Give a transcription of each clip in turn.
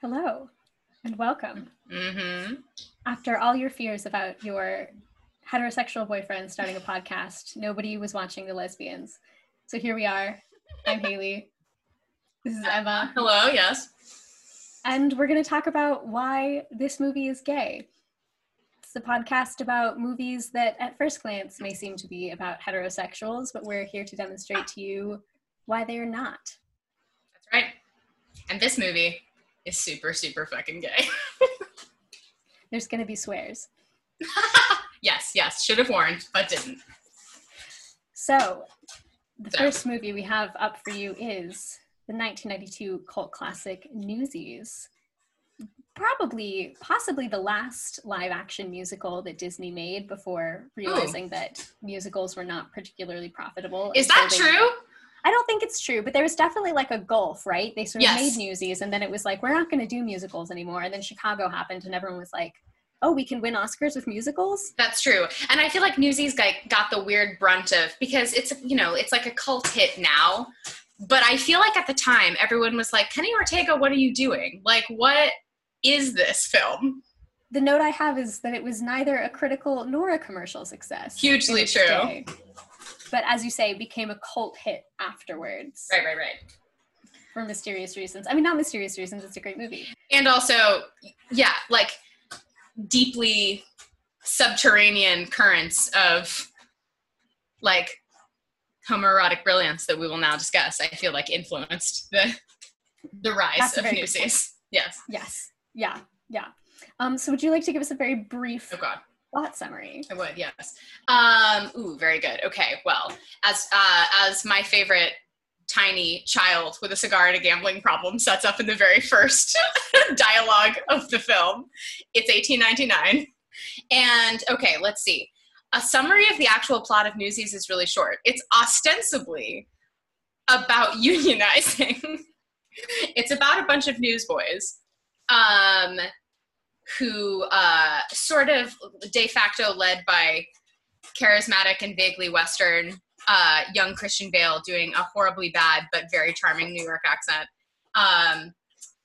Hello and welcome. Mm-hmm. After all your fears about your heterosexual boyfriend starting a podcast, nobody was watching the lesbians. So here we are. I'm Hailey. This is Emma. Hello, yes. And we're going to talk about why this movie is gay. It's a podcast about movies that at first glance may seem to be about heterosexuals, but we're here to demonstrate to you why they are not. That's right. And this movie is super, super fucking gay. There's going to be swears. yes, yes. Should have warned, but didn't. So, the So. first movie we have up for you is the 1992 cult classic Newsies. Probably, possibly the last live action musical that Disney made before realizing that musicals were not particularly profitable. Is that they- true? I don't think it's true, but there was definitely like a gulf, right? They sort of Yes. made Newsies and then it was like, we're not going to do musicals anymore. And then Chicago happened and everyone was like, oh, we can win Oscars with musicals? That's true. And I feel like Newsies got, got the weird brunt of because it's you know it's like a cult hit now, but I feel like at the time everyone was like, Kenny Ortega, what are you doing? Like, what is this film? The note I have is that it was neither a critical nor a commercial success. Hugely true. day. But as you say, became a cult hit afterwards Right, right, right. for mysterious reasons. I mean, not mysterious reasons, it's a great movie. and also yeah like deeply subterranean currents of like homoerotic brilliance that we will now discuss i feel like influenced the the rise That's of newsies yes Yes. Yeah. Yeah. Um, so would you like to give us a very brief oh god plot summary? i would yes. Um ooh very good. Okay well as uh as my favorite tiny child with a cigar and a gambling problem sets up in the very first dialogue of the film it's 1899 and okay let's see. A summary of the actual plot of newsies is really short. It's ostensibly about unionizing. It's about a bunch of newsboys um, who uh, sort of de facto led by charismatic and vaguely western uh, young christian bale doing a horribly bad but very charming new york accent. Um,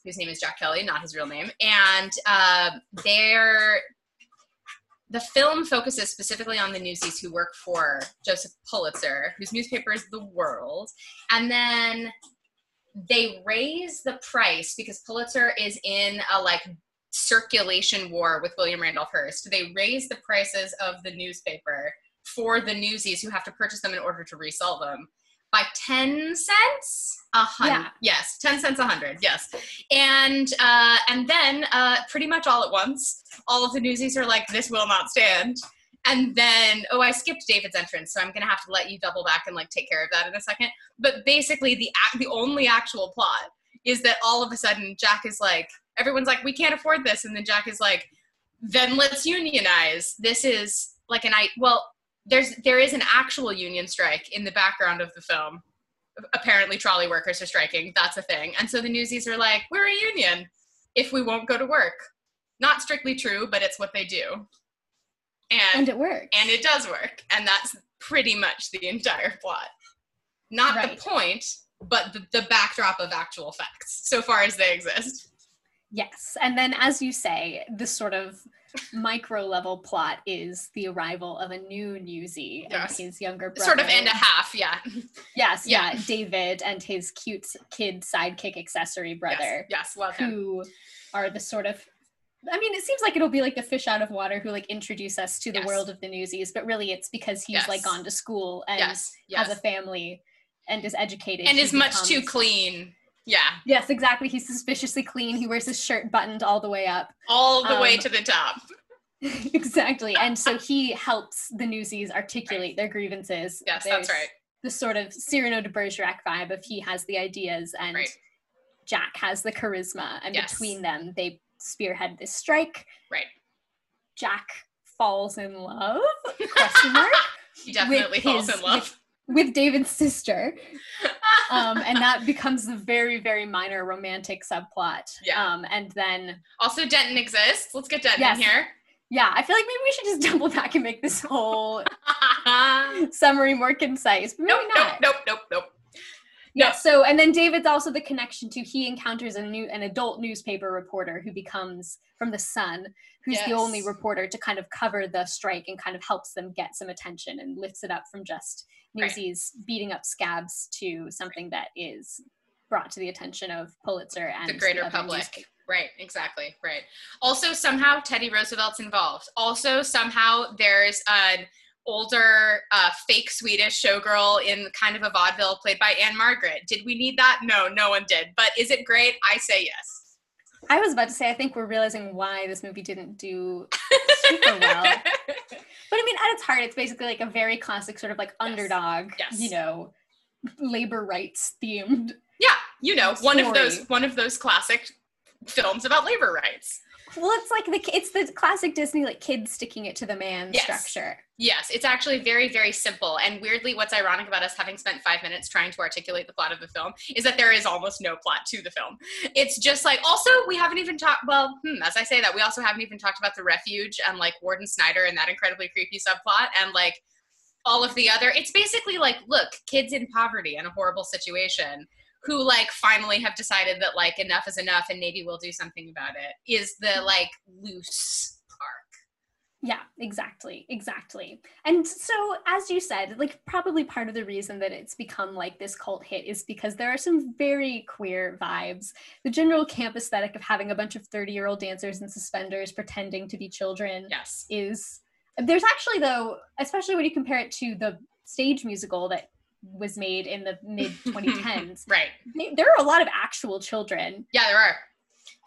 whose name is jack kelly not his real name. And uh, they're the film focuses specifically on the newsies who work for joseph pulitzer whose newspaper is the world. And then they raise the price because pulitzer is in a like circulation war with William Randolph Hearst. They raise the prices of the newspaper for the newsies who have to purchase them in order to resell them by 10 cents a hundred Yeah. yes 10 cents a hundred yes and uh and then uh pretty much all at once all of the newsies are like this will not stand and then oh i skipped david's entrance so i'm gonna have to let you double back and like take care of that in a second but basically the act the only actual plot is that all of a sudden jack is like everyone's like we can't afford this. And then jack is like then let's unionize. This is like an i well there's there is an actual union strike in the background of the film. Apparently trolley workers are striking. That's a thing. And so the newsies are like we're a union if we won't go to work. Not strictly true but it's what they do. And and it works. and it does work. And that's pretty much the entire plot. Not Right. the point but the, the backdrop of actual facts so far as they exist Yes. And then, as you say, the sort of micro level plot is the arrival of a new newsy Yes. and his younger brother. sort of and a half yeah Yes, yeah. Yeah. David and his cute kid sidekick accessory brother, yes, yes love him who are the sort of. I mean, it seems like it'll be like the fish out of water who like introduce us to the Yes. world of the newsies, but really it's because he's Yes. like gone to school and yes has a family and is educated and is much too clean yeah Yes, exactly. He's suspiciously clean. He wears his shirt buttoned all the way up. all the way Um, to the top exactly. And so he helps the newsies articulate their grievances. yes There's that's right The sort of Cyrano de Bergerac vibe of he has the ideas and Right. Jack has the charisma. And Yes. between them, they spearhead this strike. right Jack falls in love? Question mark. he definitely falls his- in love with David's sister. Um, and that becomes the very, very minor romantic subplot. Yeah. Um, and then also denton exists let's get denton Yes. in here yeah, I feel like maybe we should just double back and make this whole summary more concise. But nope, nope, not. nope, nope, nope. Yeah. So, and then David's also the connection to he encounters a new an adult newspaper reporter who becomes from the Sun, who's the only reporter to kind of cover the strike and kind of helps them get some attention and lifts it up from just Right. Newsies beating up scabs to something that is brought to the attention of Pulitzer and the greater other public. Right, exactly, right. Also, somehow Teddy Roosevelt's involved. Also, somehow there's an older uh, fake Swedish showgirl in kind of a vaudeville played by Ann-Margret. Did we need that? No, no one did. But is it great? I say yes. I was about to say, I think we're realizing why this movie didn't do super well. But I mean, at its heart, it's basically like a very classic sort of like underdog, Yes. you know, labor rights themed. yeah, you know, one of those one of those classic films about labor rights. Well, it's like the it's the classic Disney like kids sticking it to the man Yes. structure. Yes, it's actually very, very simple. And weirdly, what's ironic about us having spent five minutes trying to articulate the plot of the film is that there is almost no plot to the film. It's just like, also, we haven't even talked, well, hmm, as I say that, we also haven't even talked about the refuge and like Warden Snyder and that incredibly creepy subplot and like all of the other. It's basically like, look, kids in poverty and a horrible situation who like finally have decided that like enough is enough and maybe we'll do something about it is the like loose arc. Yeah, exactly, exactly. And so, as you said, like probably part of the reason that it's become like this cult hit is because there are some very queer vibes. The general camp aesthetic of having a bunch of thirty-year-old dancers in suspenders pretending to be children. Yes. is there's actually though especially when you compare it to the stage musical that was made in the mid 2010s Right. they- there are a lot of actual children Yeah, there are.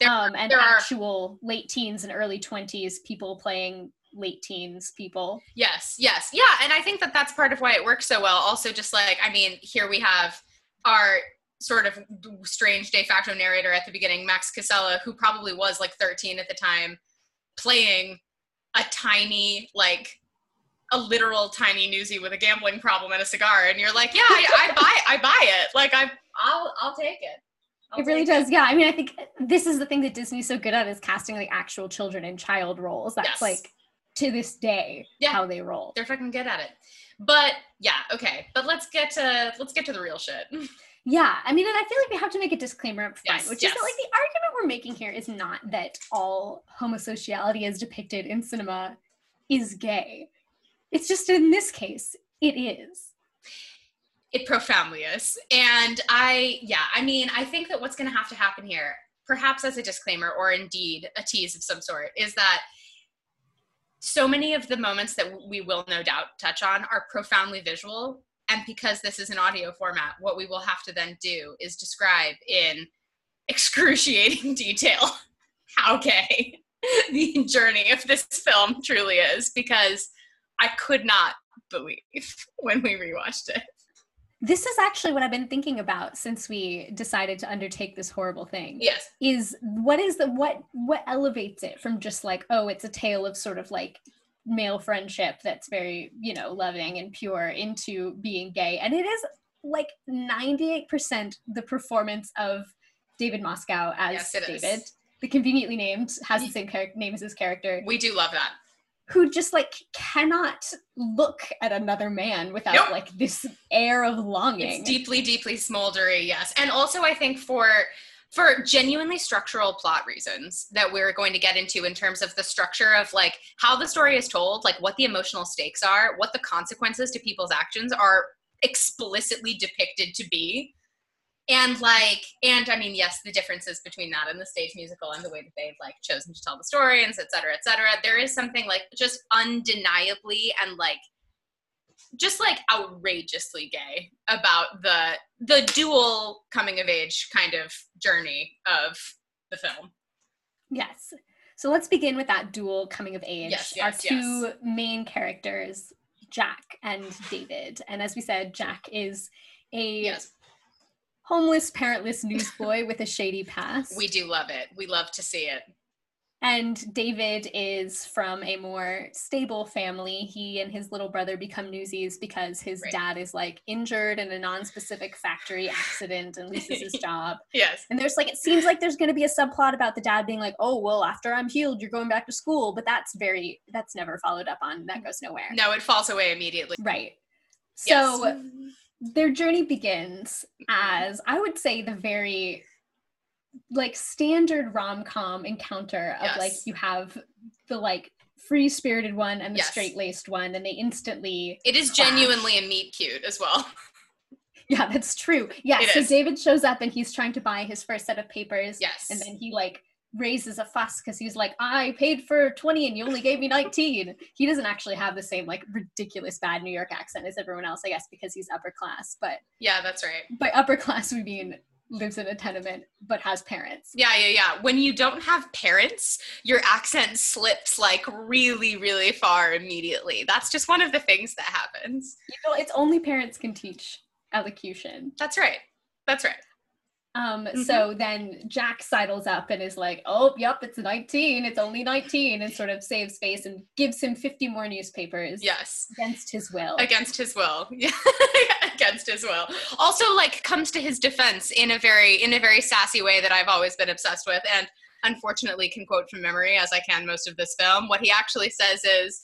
There- um, and there are- actual late teens and early 20s people playing late teens people Yes, yes, yeah, and I think that that's part of why it works so well. Also, just like I mean, here we have our sort of strange de facto narrator at the beginning, Max Casella, who probably was like 13 at the time, playing a tiny like a literal tiny newsie with a gambling problem and a cigar, and you're like, yeah, I, I buy, I buy it. Like I, I'll, I'll take it. I'll it really take does yeah i mean i think this is the thing that disney's so good at is casting like actual children in child roles that's Yes. like to this day Yeah. how they roll They're fucking good at it. But yeah, okay. But let's get to let's get to the real shit. Yeah, I mean, and I feel like we have to make a disclaimer up front, Yes, which yes. is that like the argument we're making here is not that all homosexuality as depicted in cinema is gay. It's just in this case, it is. it profoundly is. And I, yeah, I mean, I think that what's going to have to happen here, perhaps as a disclaimer or indeed a tease of some sort, is that so many of the moments that we will no doubt touch on are profoundly visual. And because this is an audio format, what we will have to then do is describe in excruciating detail how gay the journey of this film truly is, because I could not believe when we rewatched it. This is actually what I've been thinking about since we decided to undertake this horrible thing. Yes. Is what is the what what elevates it from just like, oh, it's a tale of sort of like male friendship that's very, you know, loving and pure into being gay. And it is like 98% the performance of David Moscow as Yes, it is. David. The conveniently named has the same char- name as his character. We do love that. Who just like cannot look at another man without Nope. like this air of longing. It's deeply, deeply smoldery, yes. And also I think for for genuinely structural plot reasons that we're going to get into in terms of the structure of like how the story is told, like what the emotional stakes are, what the consequences to people's actions are explicitly depicted to be. And like, and I mean, yes, the differences between that and the stage musical and the way that they've like chosen to tell the story and et cetera, et cetera. There is something like just undeniably and like just like outrageously gay about the the dual coming of age kind of journey of the film. Yes. So let's begin with that dual coming of age. Yes, Our yes, two main characters, Jack and David. And as we said, Jack is a Yes, homeless, parentless newsboy with a shady past. we do love it. We love to see it. And David is from a more stable family. He and his little brother become newsies because his Right. dad is like injured in a non-specific factory accident and loses his job. Yes. And there's like it seems like there's going to be a subplot about the dad being like, "Oh, well, after I'm healed, you're going back to school." But that's very that's never followed up on. That mm. goes nowhere. No, it falls away immediately. Right. Yes. Their journey begins as I would say the very like standard rom-com encounter of Yes. like you have the like free-spirited one and the Yes. straight-laced one and they instantly It is Clash. genuinely a meet cute as well. yeah that's true yeah It so is. david shows up and he's trying to buy his first set of papers Yes. and then he like raises a fuss because he's like i paid for 20 and you only gave me 19 he doesn't actually have the same like ridiculous bad new york accent as everyone else i guess because he's upper class but yeah, that's right. by upper class we mean lives in a tenement but has parents Yeah, yeah, yeah. When you don't have parents, your accent slips like really, really far immediately. That's just one of the things that happens. you know it's only parents can teach elocution That's right. That's right. Um Mhm. so then jack sidles up and is like oh yep it's 19 it's only 19 and sort of saves face and gives him 50 more newspapers Yes. against his will Against his will. Yeah. Against his will. Also like comes to his defense in a very in a very sassy way that I've always been obsessed with and unfortunately can quote from memory as I can most of this film. What he actually says is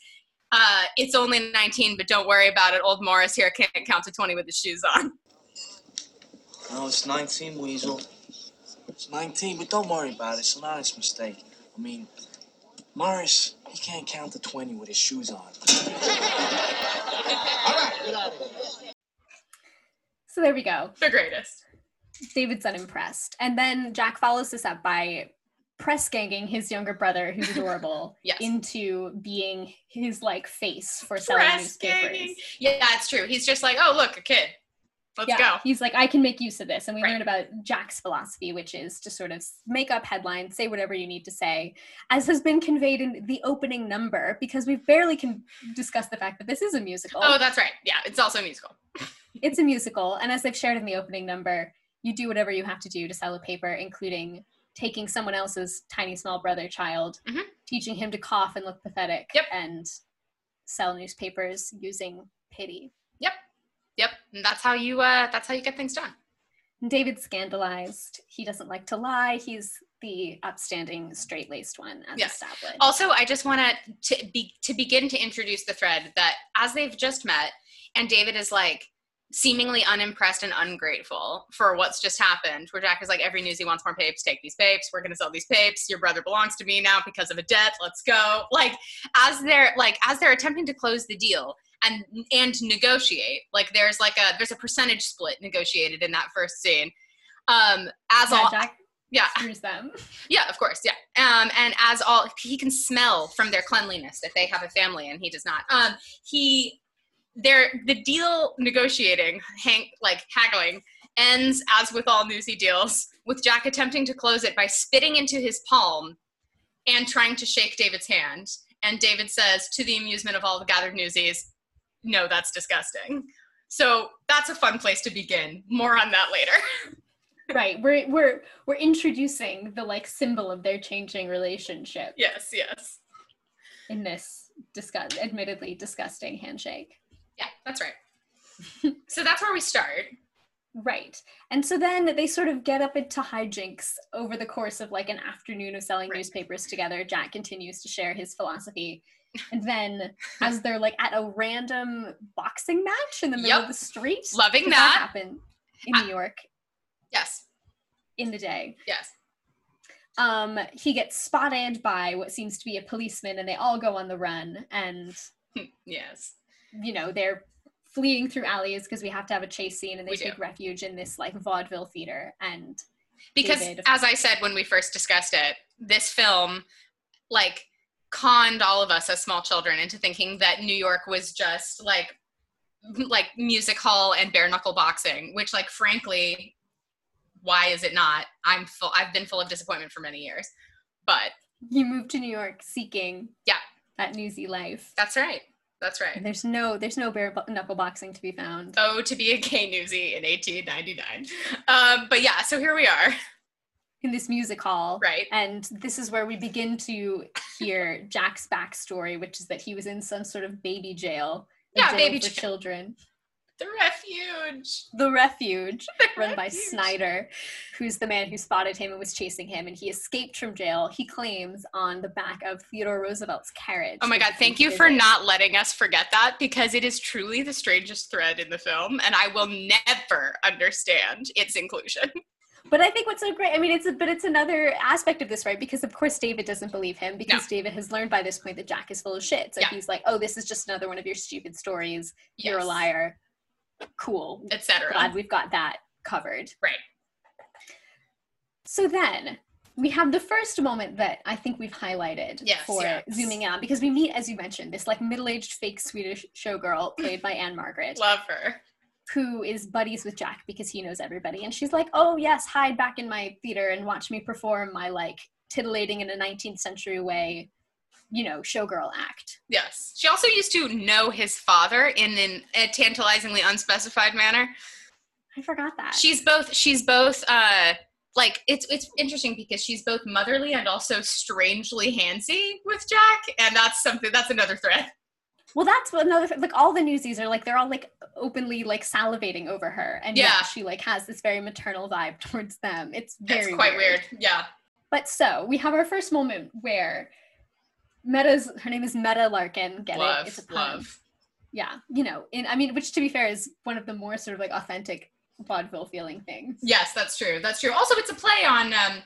uh, it's only 19, but don't worry about it. Old Morris here can't count to 20 with his shoes on. No, it's 19, Weasel. It's 19, but don't worry about it. It's an honest mistake. I mean, Morris, he can't count to 20 with his shoes on. All right. So there we go The greatest. david's unimpressed and then jack follows this up by press ganging his younger brother who's adorable Yes. into being his like face for selling Press newspapers ganging. Yeah, it's true. He's just like, oh, look, a kid. Let's yeah, go. he's like, I can make use of this. And we Right. learn about Jack's philosophy, which is to sort of make up headlines, say whatever you need to say, as has been conveyed in the opening number, because we've barely can discuss the fact that this is a musical. Oh, that's right. Yeah, it's also a musical. it's a musical. And as I've shared in the opening number, you do whatever you have to do to sell a paper, including taking someone else's tiny small brother child, Mhm. teaching him to cough and look pathetic, Yep. and sell newspapers using pity. Yep, and that's how you uh that's how you get things done. David's scandalized. He doesn't like to lie. He's the upstanding, straight-laced one, as Yes. established. Also, I just want to to be to begin to introduce the thread that as they've just met, and David is like seemingly unimpressed and ungrateful for what's just happened. Where Jack is like, every news he wants more papes. Take these papes. We're gonna sell these papes. Your brother belongs to me now because of a debt. Let's go. Like as they're like as they're attempting to close the deal and and negotiate. Like there's like a there's a percentage split negotiated in that first scene. Um, as yeah, all Jack yeah screws them. yeah, of course, yeah. Um, and as all he can smell from their cleanliness that they have a family and he does not. Um, he their the deal negotiating, Hank like haggling ends as with all newsy deals with Jack attempting to close it by spitting into his palm and trying to shake David's hand. And David says, to the amusement of all the gathered newsies, no, that's disgusting. So that's a fun place to begin. More on that later. right. We're we're we're introducing the like symbol of their changing relationship yes, yes. in this disgust admittedly disgusting handshake. Yeah, that's right. so that's where we start. Right. And so then they sort of get up into hijinks over the course of like an afternoon of selling Right. newspapers together. Jack continues to share his philosophy. And then as they're like at a random boxing match in the middle Yep. of the street. Loving that. happened in I- New York Yes, in the day. yes. Um, he gets spotted by what seems to be a policeman and they all go on the run and yes. you know, they're fleeing through alleys because we have to have a chase scene and they We do. take refuge in this like vaudeville theater and Because David. as I said when we first discussed it, this film like conned all of us as small children into thinking that New York was just like like music hall and bare knuckle boxing, which like frankly, why is it not? I'm full I've been full of disappointment for many years. But you moved to New York seeking Yeah. that newsy life. that's right. That's right. And there's no there's no bare knuckle boxing to be found. Oh, to be a gay newsie in 1899. Um, but yeah, so here we are, in this music hall. right? And this is where we begin to hear Jack's backstory, which is that he was in some sort of baby jail. Yeah, jail baby for jail. children. The refuge. The Refuge, The run by Snyder, who's the man who spotted him and was chasing him, and he escaped from jail. He claims on the back of Theodore Roosevelt's carriage. Oh my god, thank you for not letting us forget that because it is truly the strangest thread in the film and I will never understand its inclusion. But I think what's so great, I mean, it's a, but it's another aspect of this, right? Because of course David doesn't believe him because David has learned by this point that Jack is full of shit. So Yeah. he's like, "Oh, this is just another one of your stupid stories. You're a liar." Cool. Etc. Glad we've got that covered. Right. So then we have the first moment that I think we've highlighted Yes, for yes. zooming in on because we meet, as you mentioned, this like middle-aged fake Swedish showgirl played by Ann-Margret, Love her. Who is buddies with Jack because he knows everybody. And she's like, "Oh yes, hide back in my theater and watch me perform my like titillating in a 19th century way, you know, showgirl act." Yes. She also used to know his father in an, a tantalizingly unspecified manner. I forgot that. She's both she's both uh like it's it's interesting because she's both motherly and also strangely handsy with Jack, and that's something that's another thread. Well, that's another like all the newsies are like they're all like openly like salivating over her, and yeah, Yeah. she like has this very maternal vibe towards them. It's very It's quite weird. Yeah. But so we have our first moment where Medda's her name is Medda Larkin. Get love. it? It's a pun. love. Yeah, you know, in I mean, which to be fair is one of the more sort of like authentic vaudeville feeling things. Yes, that's true. That's true. Also, it's a play on. Um,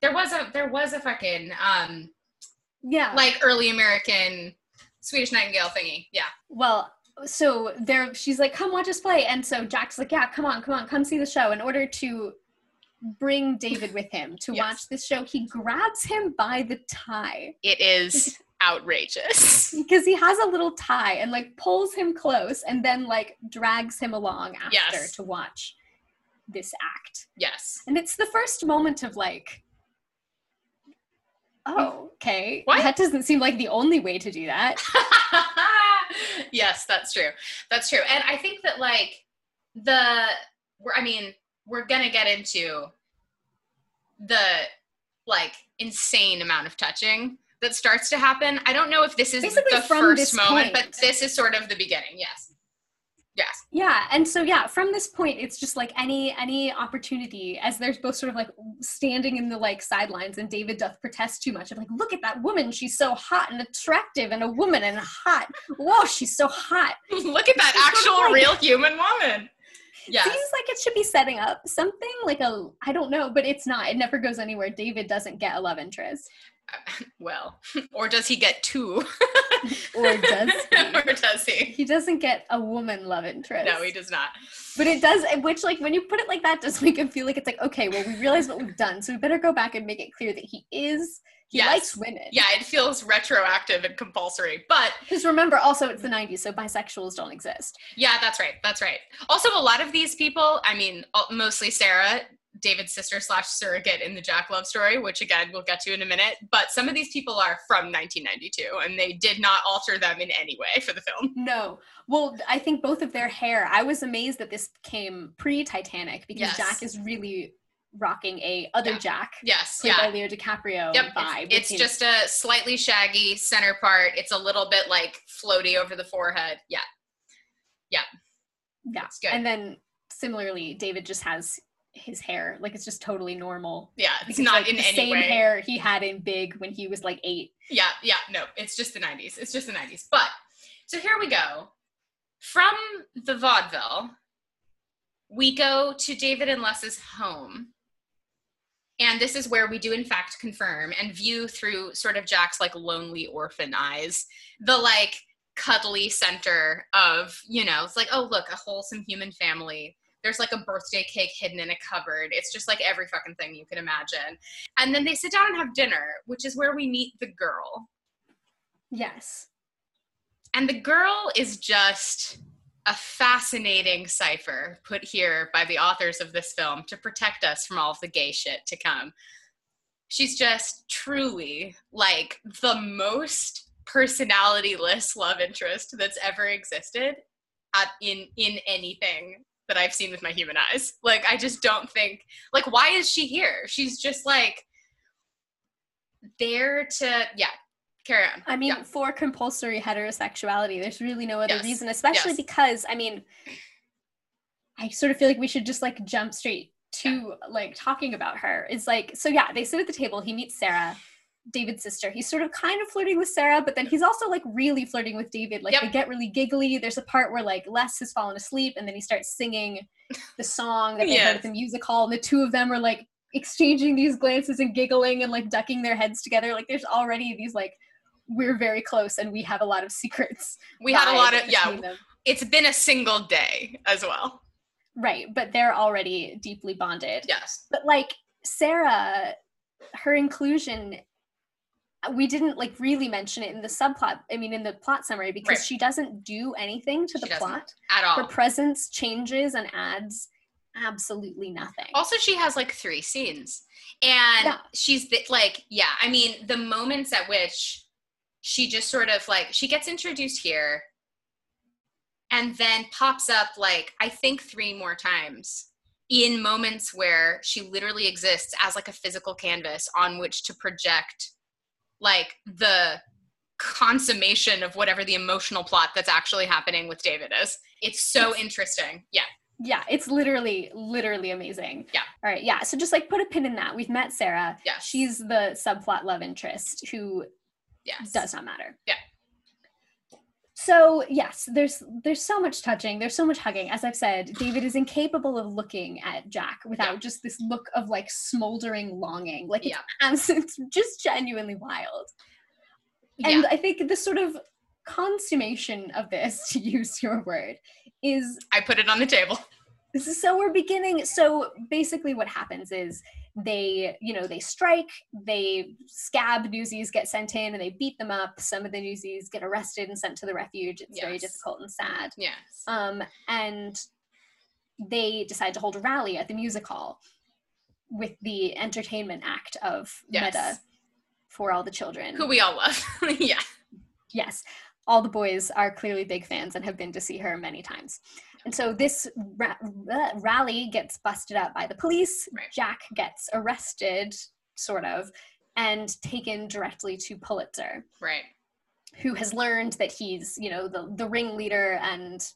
there was a there was a fucking um Yeah. like early American Swedish Nightingale thingy. Yeah. Well, so there she's like, come watch us play. And so Jack's like, yeah, come on, come on, come see the show. In order to bring David with him to Yes. watch this show, he grabs him by the tie It is outrageous. because he has a little tie and like pulls him close and then like drags him along after Yes. to watch this act. Yes. And it's the first moment of like, oh, okay. What? That doesn't seem like the only way to do that. yes, that's true. That's true. And I think that like the we're I mean, we're gonna get into the like insane amount of touching that starts to happen. I don't know if this is Basically the from first this moment, point. but this is sort of the beginning. Yes. Yes. Yeah, and so yeah, from this point, it's just like any any opportunity as they're both sort of like standing in the like sidelines, and David doth protest too much. of like, look at that woman, she's so hot and attractive, and a woman and hot. Whoa, she's so hot. Look at that actual like- real human woman. Yeah. Seems like it should be setting up something like a I don't know, but it's not. It never goes anywhere. David doesn't get a love interest, well, or does he get two? or does he? or does he? He doesn't get a woman love interest. No, he does not. But it does, which like when you put it like that, does make him feel like it's like okay, well we realize what we've done, so we better go back and make it clear that he is he Yes. likes women. Yeah, it feels retroactive and compulsory, but Because remember, also it's the '90s, so bisexuals don't exist. Yeah, that's right. That's right. Also, a lot of these people, I mean, uh, mostly Sarah, David's sister slash surrogate in the Jack Love story, which again we'll get to in a minute. But some of these people are from 1992, and they did not alter them in any way for the film. No, well, I think both of their hair. I was amazed that this came pre-Titanic because Yes. Jack is really rocking a other Yeah. Jack Yes, played yeah. by Leo DiCaprio Yep, vibe. it's, it's just a slightly shaggy center part. It's a little bit like floaty over the forehead. Yeah, yeah, it's good. and then similarly, David just has his hair like it's just totally normal. yeah, it's not like in the any same way. hair he had in Big when he was like eight. Yeah, yeah, no, it's just the 90s. It's just the 90s. But so here we go. From the vaudeville, we go to David and Les's home. And this is where we do, in fact, confirm and view through sort of Jack's like lonely orphan eyes, the like cuddly center of, you know, it's like, oh, look, a wholesome human family. There's like a birthday cake hidden in a cupboard. It's just like every fucking thing you can imagine. And then they sit down and have dinner, which is where we meet the girl. Yes. And the girl is just a fascinating cipher put here by the authors of this film to protect us from all of the gay shit to come. She's just truly like the most personality-less love interest that's ever existed at, in in anything that I've seen with my human eyes. Like I just don't think like why is she here? She's just like there to yeah, carry on. I mean, Yeah. for compulsory heterosexuality, there's really no other Yes, reason, especially yes. because, I mean, I sort of feel like we should just like jump straight to like talking about her. Is like so yeah, they sit at the table, he meets Sarah. David's sister. He's sort of kind of flirting with Sarah, but then he's also like really flirting with David. Like Yep. they get really giggly. There's a part where like Les has fallen asleep and then he starts singing the song that they heard at the music hall, and the two of them are like exchanging these glances and giggling and like ducking their heads together. Like there's already these like we're very close and we have a lot of secrets. We had a lot of yeah. them. It's been a single day as well. Right, but they're already deeply bonded. Yes. But like Sarah, her inclusion, we didn't like really mention it in the subplot. I mean, in the plot summary because Right. she doesn't do anything to She the plot. At all. Her presence changes and adds absolutely nothing. Also, she has like three scenes, and Yeah. she's the, like, yeah. I mean, the moments at which she just sort of like she gets introduced here, and then pops up like I think three more times in moments where she literally exists as like a physical canvas on which to project like the consummation of whatever the emotional plot that's actually happening with David is. It's so interesting. Yeah. yeah, it's literally, literally amazing. Yeah. All right. Yeah. So just like put a pin in that. We've met Sarah. Yeah. She's the subplot love interest who Yes. does not matter. Yeah. So yes, there's there's so much touching, there's so much hugging. As I've said, David is incapable of looking at Jack without Yeah. just this look of like smoldering longing. Like Yeah. abs- it's just genuinely wild. Yeah. And I think the sort of consummation of this, to use your word, is I put it on the table. This is so we're beginning so basically what happens is they you know they strike they scab newsies get sent in and they beat them up some of the newsies get arrested and sent to the refuge it's very difficult and sad Yes. um and they decide to hold a rally at the music hall with the entertainment act of Yes. medda for all the children Who we all love. yeah. yes all the boys are clearly big fans and have been to see her many times and so this ra- uh, rally gets busted up by the police Right. jack gets arrested sort of and taken directly to pulitzer Right. who has learned that he's you know the, the ringleader and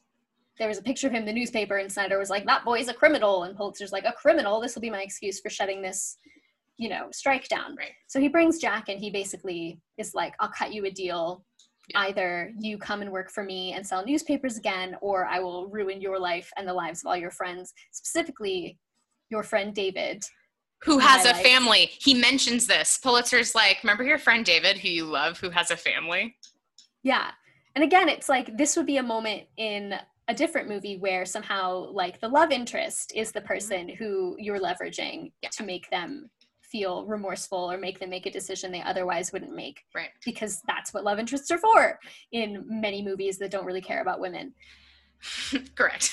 there was a picture of him in the newspaper and snyder was like that boy's a criminal and pulitzer's like a criminal this will be my excuse for shutting this you know strike down Right. so he brings jack and he basically is like i'll cut you a deal. Either you come and work for me and sell newspapers again or i will ruin your life and the lives of all your friends specifically your friend david Who has a family. He mentions this. Pulitzer's like, remember your friend David, who you love, who has a family? Yeah. And again, it's like this would be a moment in a different movie where somehow like the love interest is the person who you're leveraging Mm-hmm. Yeah. to make them feel remorseful or make them make a decision they otherwise wouldn't make Right. because that's what love interests are for in many movies that don't really care about women. Correct.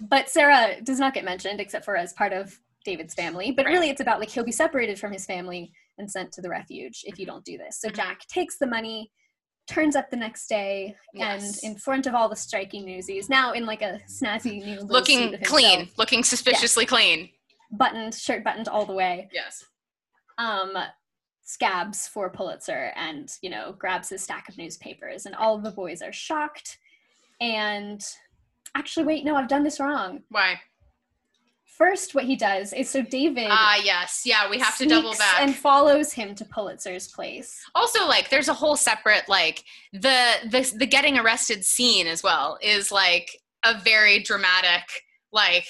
But Sarah does not get mentioned except for as part of David's family. But Right. really, it's about like he'll be separated from his family and sent to the refuge if you don't do this. So Mhm. Jack takes the money, turns up the next day, Yes. and in front of all the striking newsies, now in like a snazzy new Looking clean, himself, looking suspiciously clean. buttoned, shirt buttoned all the way, Yes. Um, scabs for Pulitzer and you know grabs his stack of newspapers, and all of the boys are shocked. And actually, wait, no, I've done this wrong. Why? First, what he does is so David. Ah, yes. Yeah, we have to double back. and follows him to Pulitzer's place. also like there's a whole separate like the the the getting arrested scene as well is like a very dramatic like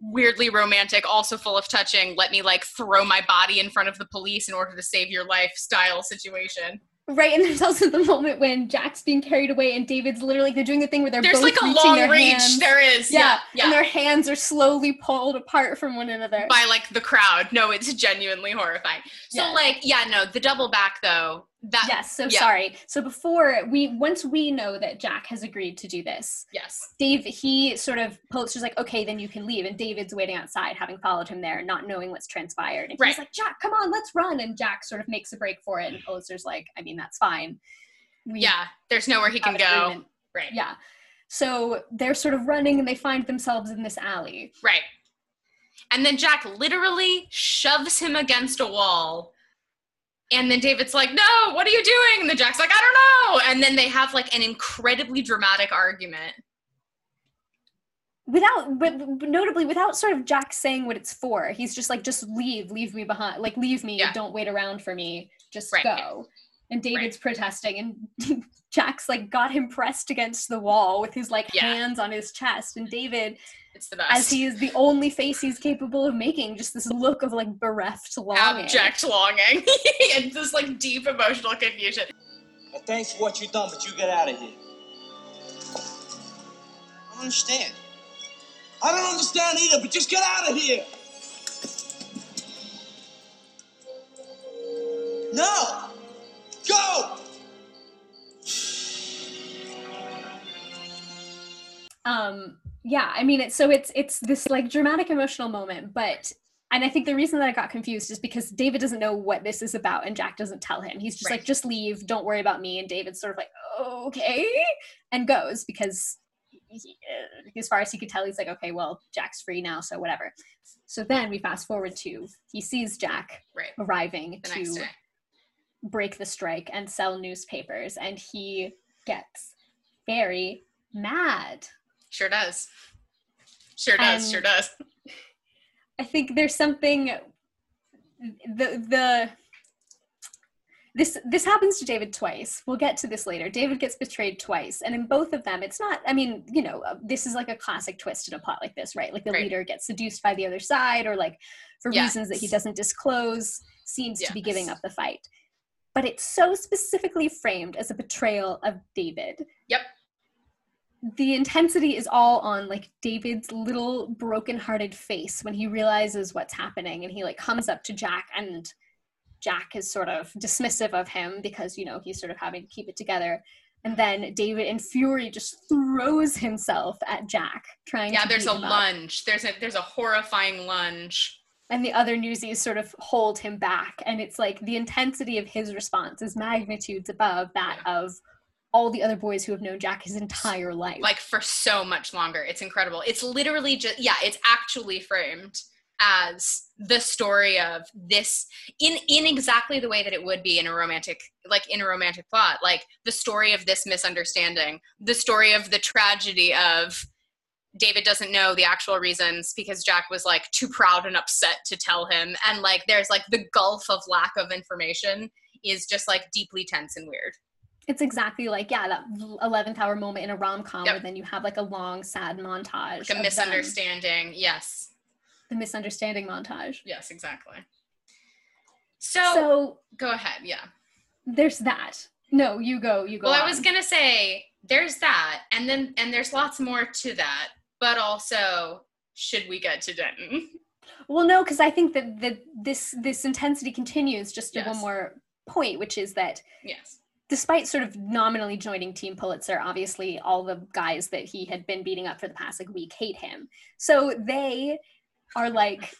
weirdly romantic also full of touching let me like throw my body in front of the police in order to save your life style situation Right, and there's also the moment when Jack's being carried away and David's literally they're doing the thing where they're there's both like a reaching long their reach hands. there is yeah, yeah yeah, and their hands are slowly pulled apart from one another. by like the crowd no it's genuinely horrifying so Yes. like yeah no the double back though that yes, so yeah. sorry. So before we once we know that Jack has agreed to do this, yes Dave he sort of Pulitzer's like, okay, then you can leave. And David's waiting outside, having followed him there, not knowing what's transpired. And Right. he's like, Jack, come on, let's run. And Jack sort of makes a break for it. And Pulitzer's like, I mean, that's fine. We yeah there's nowhere he can go agreement. right Yeah. So they're sort of running and they find themselves in this alley. Right. And then Jack literally shoves him against a wall. And then David's like, No, what are you doing? And the Jack's like, I don't know. And then they have like an incredibly dramatic argument. without but but notably without sort of jack saying what it's for he's just like just leave leave me behind like leave me Yeah. don't wait around for me just Right. go and david's protesting and jack's like got him pressed against the wall with his like Yeah. hands on his chest and david It's the best. as he is the only face he's capable of making just this look of like bereft longing abject longing and this like deep emotional confusion. Well, thanks for what you've done, but you get out of here. I don't understand. I don't understand either, but just get out of here. No! Go! um yeah i mean it's so it's it's this like dramatic emotional moment but and i think the reason that i got confused is because david doesn't know what this is about and jack doesn't tell him. He's just Right. like just leave. Don't worry about me. And david's sort of like okay and goes because he, uh, as far as he could tell he's like okay well jack's free now so whatever. So then we fast forward to he sees jack Right. arriving The to break the strike and sell newspapers and he gets very mad Sure does. Sure does. And- sure does. I think there's something the the this this happens to David twice. We'll get to this later. David gets betrayed twice, and in both of them, it's not. I mean, you know, uh, this is like a classic twist in a plot like this, right? Like the Right. leader gets seduced by the other side, or like for reasons that he doesn't disclose, seems to be giving up the fight. But it's so specifically framed as a betrayal of David Yep. The intensity is all on like David's little broken-hearted face when he realizes what's happening and he like comes up to Jack and Jack is sort of dismissive of him because you know he's sort of having to keep it together and then David in fury just throws himself at Jack trying Yeah, to there's a him up. lunge. There's a there's a horrifying lunge. and the other newsies sort of hold him back and it's like the intensity of his response is magnitudes above that of all the other boys who have known Jack his entire life like for so much longer. It's incredible. It's literally just yeah, it's actually framed as the story of this in in exactly the way that it would be in a romantic like in a romantic plot like the story of this misunderstanding the story of the tragedy of david doesn't know the actual reasons because jack was like too proud and upset to tell him and like there's like the gulf of lack of information is just like deeply tense and weird it's exactly like yeah that 11th hour moment in a rom-com Yep. where then you have like a long sad montage like a them. misunderstanding yes. The misunderstanding montage. Yes exactly. So, so go ahead yeah. there's that. No you go you go well i was gonna say there's that and then and there's lots more to that but also should we get to denton? Well no because i think that that this this intensity continues just to one more point which is that yes despite sort of nominally joining team pulitzer obviously all the guys that he had been beating up for the past like week hate him. So they are like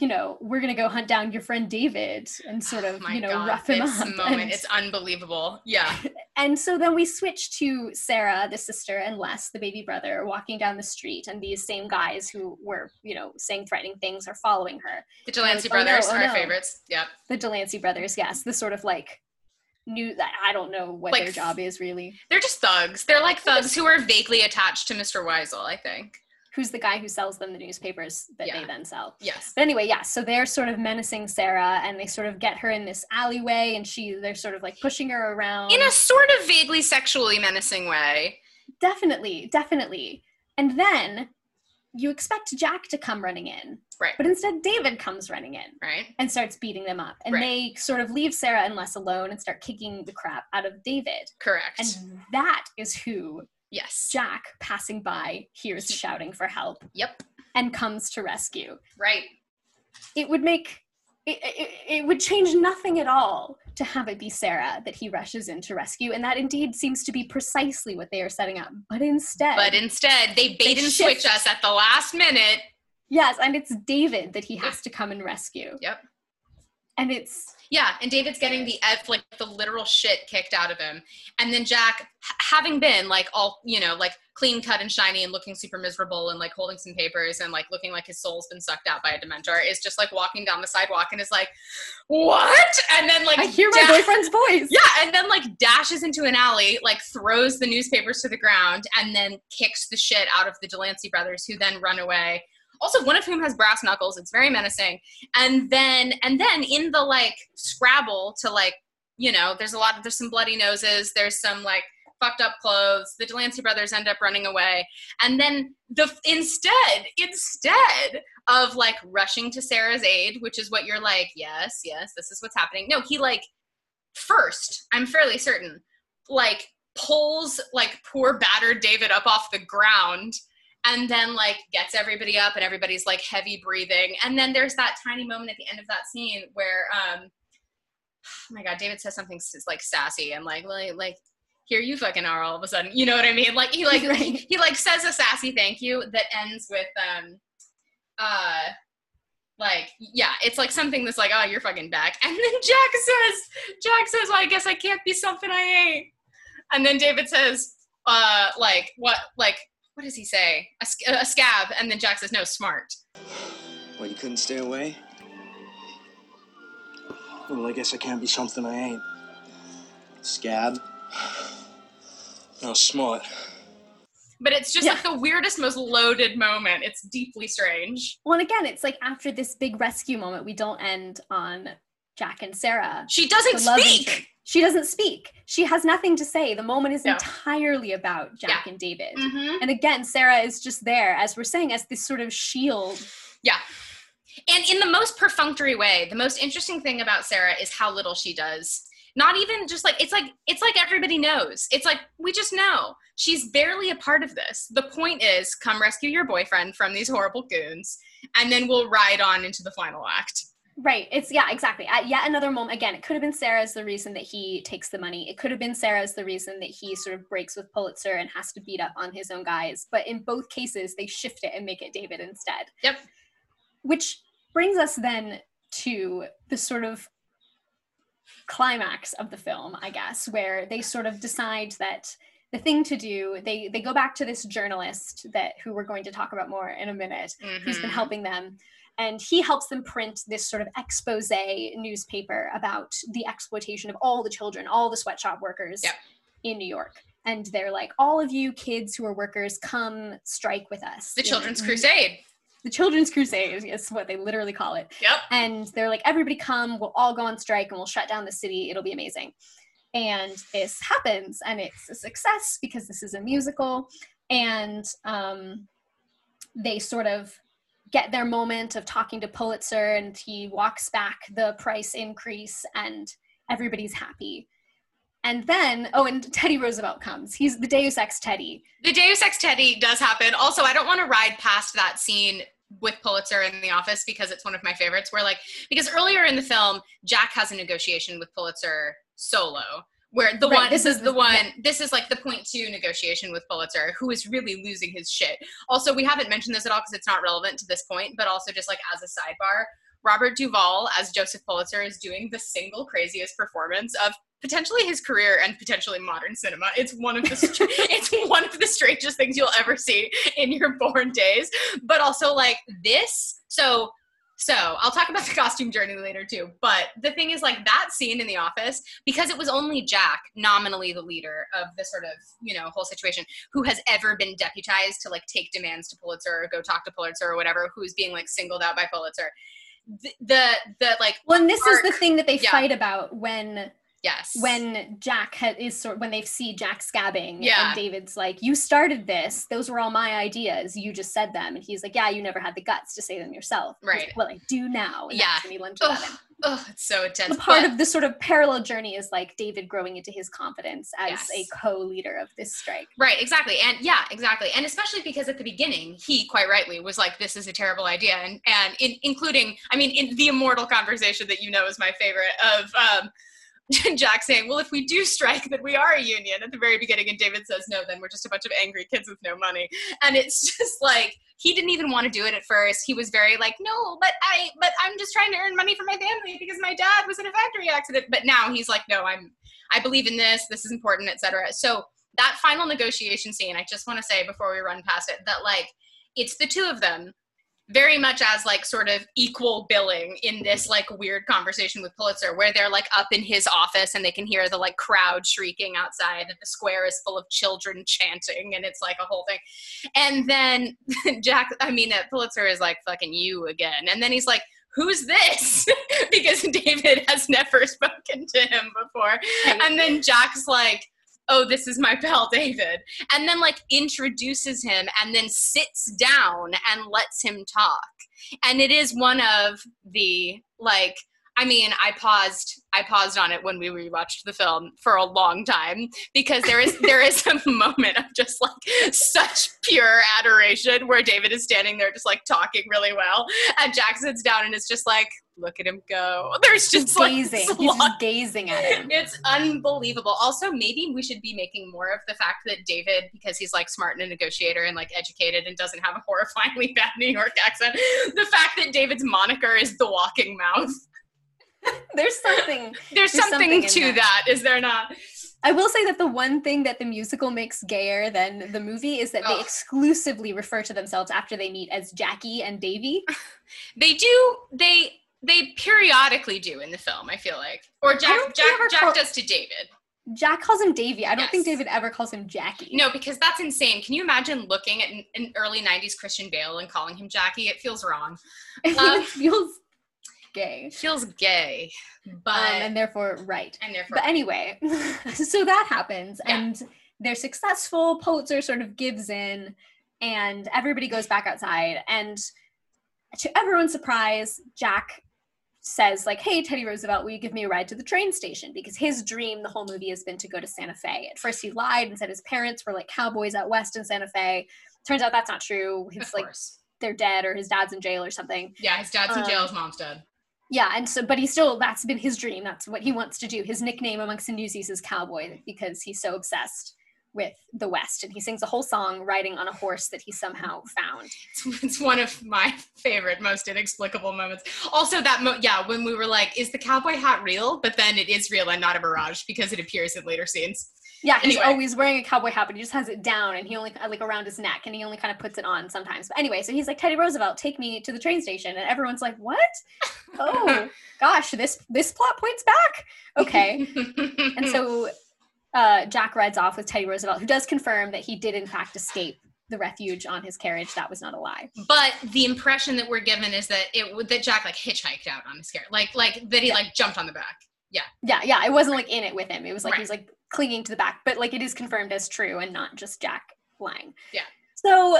you know we're gonna go hunt down your friend david and sort of Oh you know God, rough him this up moment and, it's unbelievable. Yeah. And so then we switch to sarah the sister and les the baby brother walking down the street and these same guys who were you know saying threatening things are following her. The delancey Oh, no, brothers oh, are no. our favorites. Yep. The delancey brothers yes. The sort of like new i don't know what Like their job is really they're just thugs they're like thugs who are vaguely attached to mr weisel i think who's the guy who sells them the newspapers that Yeah. they then sell. yes But anyway, yeah, so they're sort of menacing Sarah and they sort of get her in this alleyway and she they're sort of like pushing her around. in a sort of vaguely sexually menacing way definitely, definitely. And then you expect Jack to come running in, right but instead David comes running in right and starts beating them up. And Right. they sort of leave Sarah and Les alone and start kicking the crap out of David. correct And that is who yes Jack passing by hears shouting for help yep and comes to rescue. right it would make it, it, it would change nothing at all to have it be Sarah that he rushes in to rescue, and that indeed seems to be precisely what they are setting up. But instead, but instead they bait They and shift. switch us at the last minute yes, and it's David that he has to come and rescue, yep and it's Yeah, and David's getting the like the literal shit kicked out of him, and then Jack, having been like all you know, like clean cut and shiny and looking super miserable and like holding some papers and like looking like his soul's been sucked out by a dementor, is just like walking down the sidewalk and is like, "What?" And then like I hear my boyfriend's voice. Yeah, and then like dashes into an alley, like throws the newspapers to the ground, and then kicks the shit out of the Delancey brothers, who then run away. Also, one of whom has brass knuckles. It's very menacing. And then, and then in the like Scrabble to like, you know, there's a lot of there's some bloody noses. There's some like fucked up clothes. The Delancey brothers end up running away, and then the instead instead of like rushing to Sarah's aid, which is what you're like, yes, yes, this is what's happening. No, he like first, I'm fairly certain, like pulls like poor battered David up off the ground and then like gets everybody up and everybody's like heavy breathing. And then there's that tiny moment at the end of that scene where um oh my god, David says something like sassy and like like like here you fucking are all of a sudden. You know what I mean? Like he like Right. he, he like says a sassy thank you that ends with um uh like yeah it's like something that's like oh you're fucking back and then jack says jack says well i guess i can't be something i ain't and then david says uh like what like what does he say a, sc- a scab and then jack says no smart Well, you couldn't stay away? Well, I guess I can't be something I ain't. Scab? No, smart. but it's just Yeah. like the weirdest most loaded moment it's deeply strange Well, and again, it's like after this big rescue moment, we don't end on Jack and Sarah. she doesn't speak interest. She doesn't speak. She has nothing to say. The moment is No. entirely about Jack and David. Mhm. And again, Sarah is just there, as we're saying, as this sort of shield. Yeah. And in the most perfunctory way, the most interesting thing about Sarah is how little she does. Not even just like it's like it's like everybody knows. It's like we just know. She's barely a part of this. The point is come rescue your boyfriend from these horrible goons and then we'll ride on into the final act. Right. It's yeah, exactly. At yet another moment, again, it could have been Sarah's the reason that he takes the money. It could have been Sarah's the reason that he sort of breaks with Pulitzer and has to beat up on his own guys. But in both cases, they shift it and make it David instead. Yep. Which brings us then to the sort of climax of the film, I guess, where they sort of decide that the thing to do, they they go back to this journalist that who we're going to talk about more in a minute, who's been Mhm. helping them. And he helps them print this sort of expose newspaper about the exploitation of all the children, all the sweatshop workers Yep. in New York. And they're like, all of you kids who are workers, come strike with us. The You know, Children's Crusade. The Children's Crusade is what they literally call it. Yep. And they're like, everybody come, we'll all go on strike and we'll shut down the city. It'll be amazing. And this happens and it's a success because this is a musical. And um, they sort of get their moment of talking to Pulitzer and he walks back the price increase and everybody's happy. And then, oh, and Teddy Roosevelt comes. He's the Deus Ex Teddy. The Deus Ex Teddy does happen. Also, I don't want to ride past that scene with Pulitzer in the office because it's one of my favorites. Where like because earlier in the film, Jack has a negotiation with Pulitzer solo. Where the Right, one this is the- one yeah. this is like the point two negotiation with Pulitzer, who is really losing his shit. Also, we haven't mentioned this at all because it's not relevant to this point, but also just like as a sidebar, Robert Duvall as Joseph Pulitzer is doing the single craziest performance of potentially his career and potentially modern cinema. It's one of the str- it's one of the strangest things you'll ever see in your born days. But also like this, so so I'll talk about the costume journey later too. But the thing is like that scene in the office, because it was only Jack, nominally the leader of the sort of, you know, whole situation, who has ever been deputized to like take demands to Pulitzer or go talk to Pulitzer or whatever, who's being like singled out by Pulitzer. The the, the like Well, and this is the thing that they yeah. fight about when yes. when Jack ha- is sort when they see Jack scabbing Yeah. and David's like, "You started this. Those were all my ideas. You just said them." And he's like, "Yeah, you never had the guts to say them yourself." Right. like, well, I do now. And Yeah. He lunges at him. Ugh, it's so intense. The part but- of the sort of parallel journey is like David growing into his confidence as Yes. a co-leader of this strike. Right, exactly. And yeah, exactly. And especially because at the beginning, he quite rightly was like, this is a terrible idea. And, and in, including, I mean, in the immortal conversation that you know is my favorite of, um, Jack saying, "Well, if we do strike, then we are a union." At the very beginning, and David says, "No, then we're just a bunch of angry kids with no money." And it's just like he didn't even want to do it at first. He was very like, "No, but I, but I'm just trying to earn money for my family because my dad was in a factory accident." But now he's like, "No, I'm, I believe in this. This is important, etc." So that final negotiation scene, I just want to say before we run past it that like it's the two of them very much as like sort of equal billing in this like weird conversation with Pulitzer where they're like up in his office and they can hear the like crowd shrieking outside and the square is full of children chanting and it's like a whole thing. And then Jack I mean that Pulitzer is like fucking you again. And then he's like who's this? because David has never spoken to him before. And then Jack's like oh, this is my pal David. And then like introduces him and then sits down and lets him talk. And it is one of the like I mean, I paused. I paused on it when we rewatched the film for a long time because there is there is a moment of just like such pure adoration where David is standing there just like talking really well, and Jack sits down and is just like, "Look at him go." There's just like gazing. He's just gazing at him. it's unbelievable. Also, maybe we should be making more of the fact that David, because he's like smart and a negotiator and like educated and doesn't have a horrifyingly bad New York accent, the fact that David's moniker is the walking mouth. There's something. There's, There's something, something to that. that, is there not? I will say that the one thing that the musical makes gayer than the movie is that they exclusively refer to themselves after they meet as Jackie and Davy. They do. They they periodically do in the film. I feel like, or Jack Jack Jack call- does to David. Jack calls him Davy. I don't think David ever calls him Jackie. No, because that's insane. Can you imagine looking at an, an early '90s Christian Bale and calling him Jackie? It feels wrong. it Uh, feels gay. Feels gay, but um, and therefore right. and therefore But anyway, so that happens, Yeah. and they're successful. Pulitzer sort of gives in, and everybody goes back outside. And to everyone's surprise, Jack says, like, hey, Teddy Roosevelt, will you give me a ride to the train station? Because his dream the whole movie has been to go to Santa Fe. At first, he lied and said his parents were like cowboys out west in Santa Fe. Turns out that's not true. He's of like, course. they're dead or his dad's in jail or something. Yeah, his dad's in jail, Um, his mom's dead. Yeah, and so, but he still, that's been his dream. That's what he wants to do. His nickname amongst the newsies is Cowboy because he's so obsessed with the West. And he sings a whole song riding on a horse that he somehow found. It's, it's one of my favorite, most inexplicable moments. Also, that mo- yeah, when we were like, "Is the cowboy hat real?" But then it is real and not a mirage because it appears in later scenes. Yeah, he's Anyway. always wearing a cowboy hat, but he just has it down and he only, uh, like, around his neck and he only kind of puts it on sometimes. But anyway, so he's like, Teddy Roosevelt, take me to the train station. And everyone's like, what? Oh, gosh, this, this plot points back. Okay. And so uh, Jack rides off with Teddy Roosevelt, who does confirm that he did in fact escape the refuge on his carriage. That was not a lie. but the impression that we're given is that it would that Jack like hitchhiked out on his carriage, like like that he Yeah. like jumped on the back. Yeah, yeah, yeah. it wasn't like in it with him. It was like he was like clinging to the back, but like it is confirmed as true and not just Jack lying. Yeah. So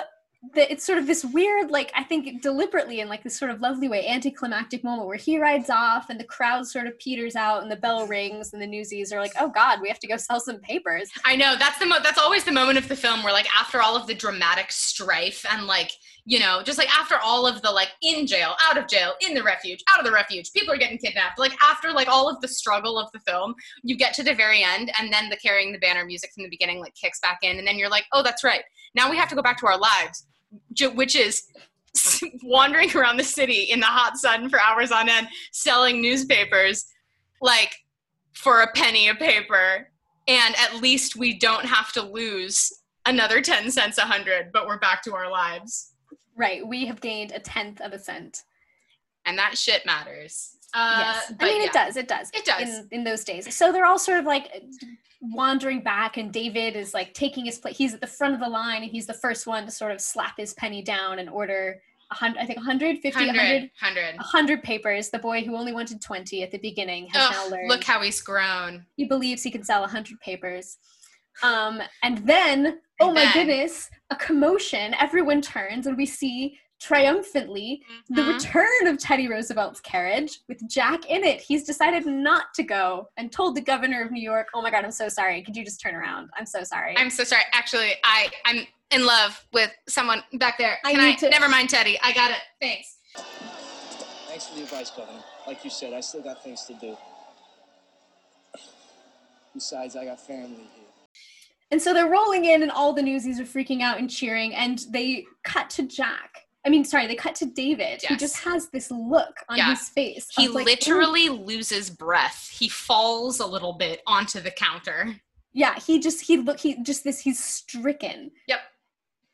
the, it's sort of this weird, like I think deliberately in like this sort of lovely way, anticlimactic moment where he rides off and the crowd sort of peters out and the bell rings and the newsies are like, "Oh God, we have to go sell some papers." I know that's the mo- that's always the moment of the film where like after all of the dramatic strife and like you know just like after all of the like in jail, out of jail, in the refuge, out of the refuge, people are getting kidnapped. Like after like all of the struggle of the film, you get to the very end and then the carrying the banner music from the beginning like kicks back in and then you're like, "Oh, that's right. Now we have to go back to our lives." Which is wandering around the city in the hot sun for hours on end selling newspapers like for a penny a paper and at least we don't have to lose another 10 cents a hundred but we're back to our lives Right, we have gained a tenth of a cent. and that shit matters uh, yes, I mean yeah. it does. It does. It does. in in those days. So they're all sort of like wandering back, and David is like taking his place. He's at the front of the line, and he's the first one to sort of slap his penny down and order a hundred. I think 150, 100, 100 100 100 papers. The boy who only wanted 20 at the beginning has now learned. look how he's grown he believes he can sell 100 papers. Um, and then, oh And my goodness, a commotion. Everyone turns, and we see triumphantly the Mhm. return of Teddy Roosevelt's carriage with Jack in it. He's decided not to go and told the governor of New York, "Oh my God, I'm so sorry. Could you just turn around? I'm so sorry." i'm so sorry actually i i'm in love with someone back there I can i, need to- never mind teddy i got it thanks Thanks for the advice, Governor. Like you said, I still got things to do. Besides, I got family here. And so they're rolling in, and all the newsies are freaking out and cheering. And they cut to Jack. I mean, sorry, they cut to David, Yes. just has this look on Yeah. his face. He like, literally loses breath. He falls a little bit onto the counter. yeah, he just he look he just this he's stricken. Yep.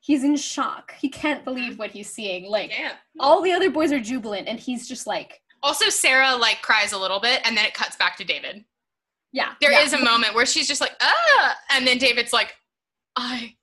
He's in shock. He can't believe what he's seeing. Like Yeah. all the other boys are jubilant, and he's just like, Also, Sarah like cries a little bit, and then it cuts back to David. yeah. There is yeah. a moment where she's just like, ah, and then David's like, I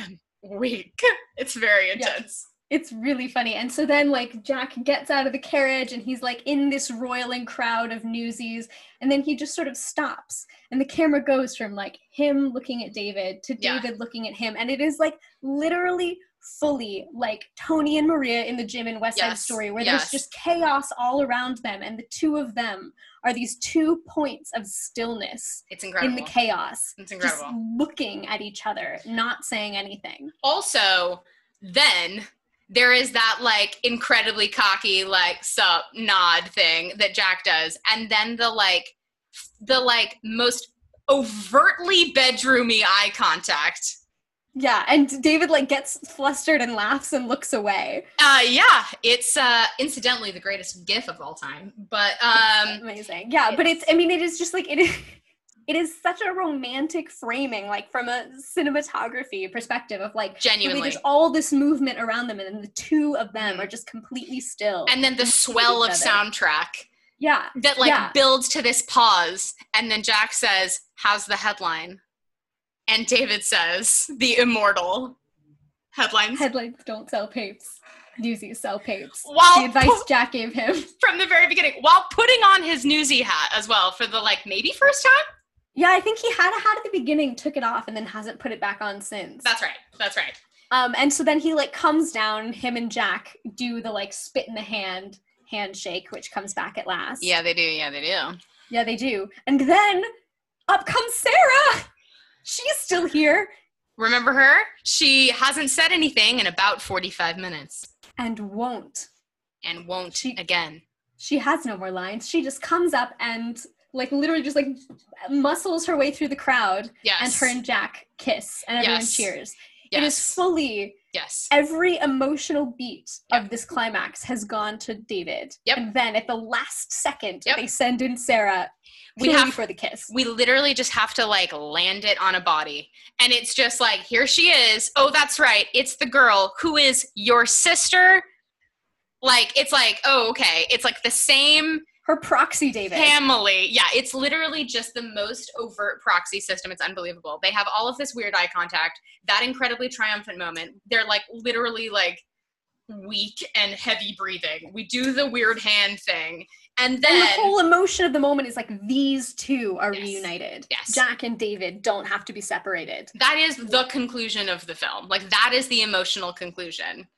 am weak. It's very intense. It's really funny. And so then like Jack gets out of the carriage and he's like in this roiling crowd of newsies and then he just sort of stops and the camera goes from like him looking at David to Yeah. David looking at him and it is like literally fully like Tony and Maria in the gym in West Side Yes, Story where yes. there's just chaos all around them and the two of them are these two points of stillness It's in the chaos it's just looking at each other not saying anything also, then there is that like incredibly cocky like sup nod thing that Jack does, and then the like the like most overtly bedroomy eye contact. Yeah, and David like gets flustered and laughs and looks away. Uh yeah, it's uh incidentally the greatest gif of all time. But um Amazing. Yeah, but it's I mean it is just like it is it is such a romantic framing, like from a cinematography perspective of like genuinely. there's all this movement around them and then the two of them are mm-hmm. just completely still. And then the swell of soundtrack Yeah. that like Yeah. builds to this pause and then Jack says, "How's the headline?" And David says, "The immortal headlines." Headlines don't sell papes. Newsies sell papes. While the advice pu- Jack gave him. from the very beginning, while putting on his newsy hat as well for the like maybe first time. Yeah, I think he had a hat at the beginning, took it off, and then hasn't put it back on since. That's right. That's right. Um, and so then he like comes down, him and Jack do the like spit in the hand handshake, which comes back at last. Yeah, they do. Yeah, they do. Yeah, they do. And then up comes Sarah. She's still here Remember her? She hasn't said anything in about 45 minutes and won't. and won't She- again. She has no more lines. She just comes up and like literally just like muscles her way through the crowd Yes. and her and Jack kiss and everyone Yes. cheers. yes. It is fully yes. every emotional beat Yep. of this climax has gone to David. Yep. And then at the last second, Yep. they send in Sarah We have- for the kiss. we literally just have to like land it on a body and it's just like here she is oh that's right it's the girl who is your sister like it's like oh okay it's like the same Her proxy David. family. Yeah it's literally just the most overt proxy system. It's unbelievable. They have all of this weird eye contact that incredibly triumphant moment. They're like literally like weak and heavy breathing. We do the weird hand thing. And then and the whole emotion of the moment is like these two are Yes. reunited. Yes. Jack and David don't have to be separated. that is the conclusion of the film. Like that is the emotional conclusion.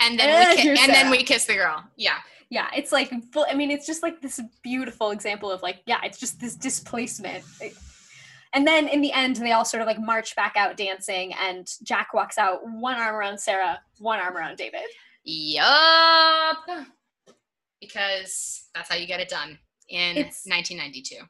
And then we ki- and then we kiss the girl. Yeah Yeah, it's like full, I mean, it's just like this beautiful example of like, yeah, it's just this displacement. And then in the end, they all sort of like march back out dancing, and Jack walks out, one arm around Sarah, one arm around David. yup because that's how you get it done in It's- 1992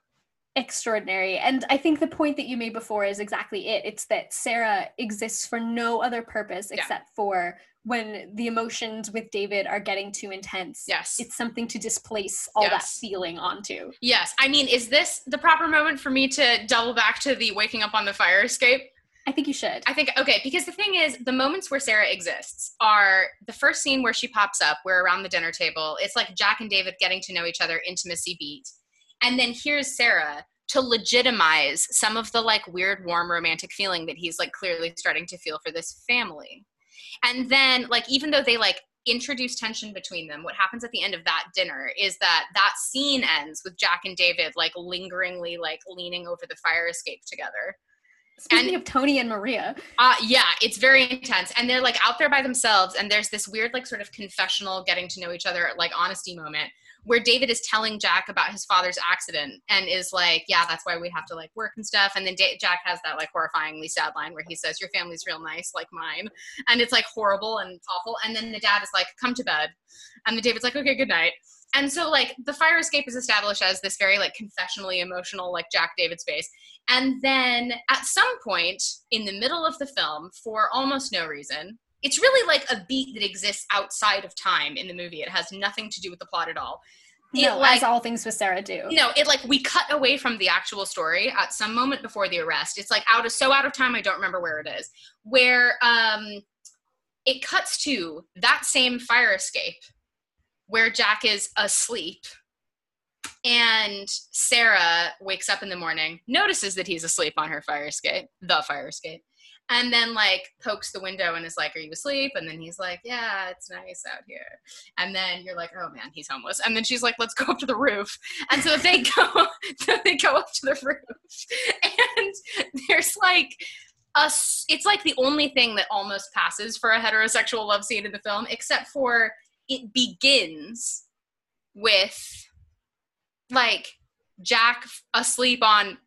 extraordinary. And I think the point that you made before is exactly it. It's that Sarah exists for no other purpose Yeah. except for when the emotions with David are getting too intense. yes It's something to displace all that Yes. feeling onto. yes i mean is this the proper moment for me to double back to the waking up on the fire escape I think you should. I think okay, because the thing is, the moments where Sarah exists are the first scene where she pops up. We're around the dinner table. It's like Jack and David getting to know each other, intimacy beat, and then here's Sarah to legitimize some of the like weird, warm, romantic feeling that he's like clearly starting to feel for this family. And then, like, even though they like introduce tension between them, what happens at the end of that dinner is that that scene ends with Jack and David like lingeringly like leaning over the fire escape together. Speaking of Tony and Maria, Uh, yeah, it's very intense. And they're like out there by themselves, and there's this weird, like, sort of confessional, getting to know each other, like, honesty moment where David is telling Jack about his father's accident and is like, yeah, that's why we have to like work and stuff. And then da- Jack has that like horrifyingly sad line where he says, your family's real nice, like mine. And it's like horrible and awful. And then the dad is like, come to bed. And the David's like, okay, good night. And so like the fire escape is established as this very like confessionally emotional like Jack David space. And then at some point in the middle of the film, for almost no reason, it's really like a beat that exists outside of time in the movie. It has nothing to do with the plot at all. It, no, like, as all things with Sarah do. You know, it like we cut away from the actual story at some moment before the arrest. It's like out of so out of time, I don't remember where it is. Where um, it cuts to that same fire escape where Jack is asleep. And Sarah wakes up in the morning, notices that he's asleep on her fire escape, the fire escape, and then like pokes the window and is like, Are you asleep? And then he's like, Yeah, it's nice out here. And then you're like, Oh man, he's homeless. And then she's like, Let's go up to the roof. And so they go so they go up to the roof. And there's like a, it's like the only thing that almost passes for a heterosexual love scene in the film, except for it begins with like Jack asleep on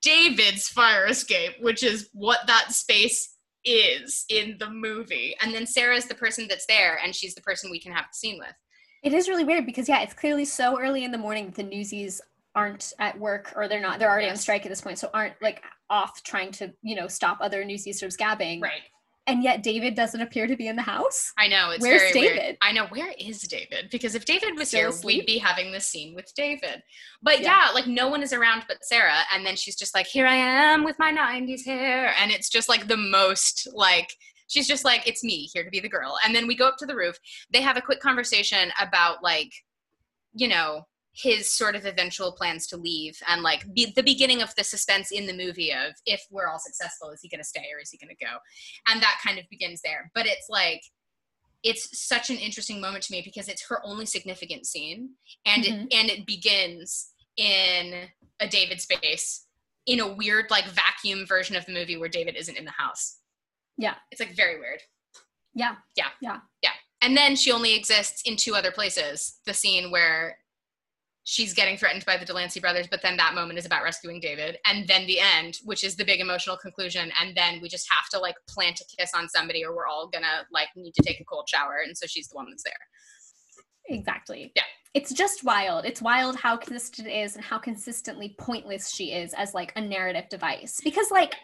David's fire escape, which is what that space is in the movie. And then Sarah's the person that's there, and she's the person we can have the scene with. It is really weird because, yeah, it's clearly so early in the morning that the newsies aren't at work or they're not, they're already yes. on strike at this point. So aren't like off trying to, you know, stop other newsies from scabbing. Right and yet David doesn't appear to be in the house. I know. It's Where's David? Weird. I know. Where is David? Because if David was Still here, asleep? we'd be having this scene with David. But yeah. yeah. like no one is around but Sarah, and then she's just like, "Here I am with my '90s hair," and it's just like the most like she's just like, "It's me here to be the girl." And then we go up to the roof. They have a quick conversation about like, you know, his sort of eventual plans to leave and like be, the beginning of the suspense in the movie of if we're all successful is he going to stay or is he going to go? And that kind of begins there. But it's like it's such an interesting moment to me because it's her only significant scene and mm-hmm. it and it begins in a david space in a weird like vacuum version of the movie where david isn't in the house. Yeah. It's like very weird. Yeah. Yeah. Yeah. Yeah. And then she only exists in two other places. The scene where she's getting threatened by the Delancey brothers, but then that moment is about rescuing David. And then the end, which is the big emotional conclusion. And then we just have to like plant a kiss on somebody or we're all gonna like need to take a cold shower. And so she's the one that's there. Exactly. Yeah. It's just wild. It's wild how consistent it is and how consistently pointless she is as like a narrative device. Because like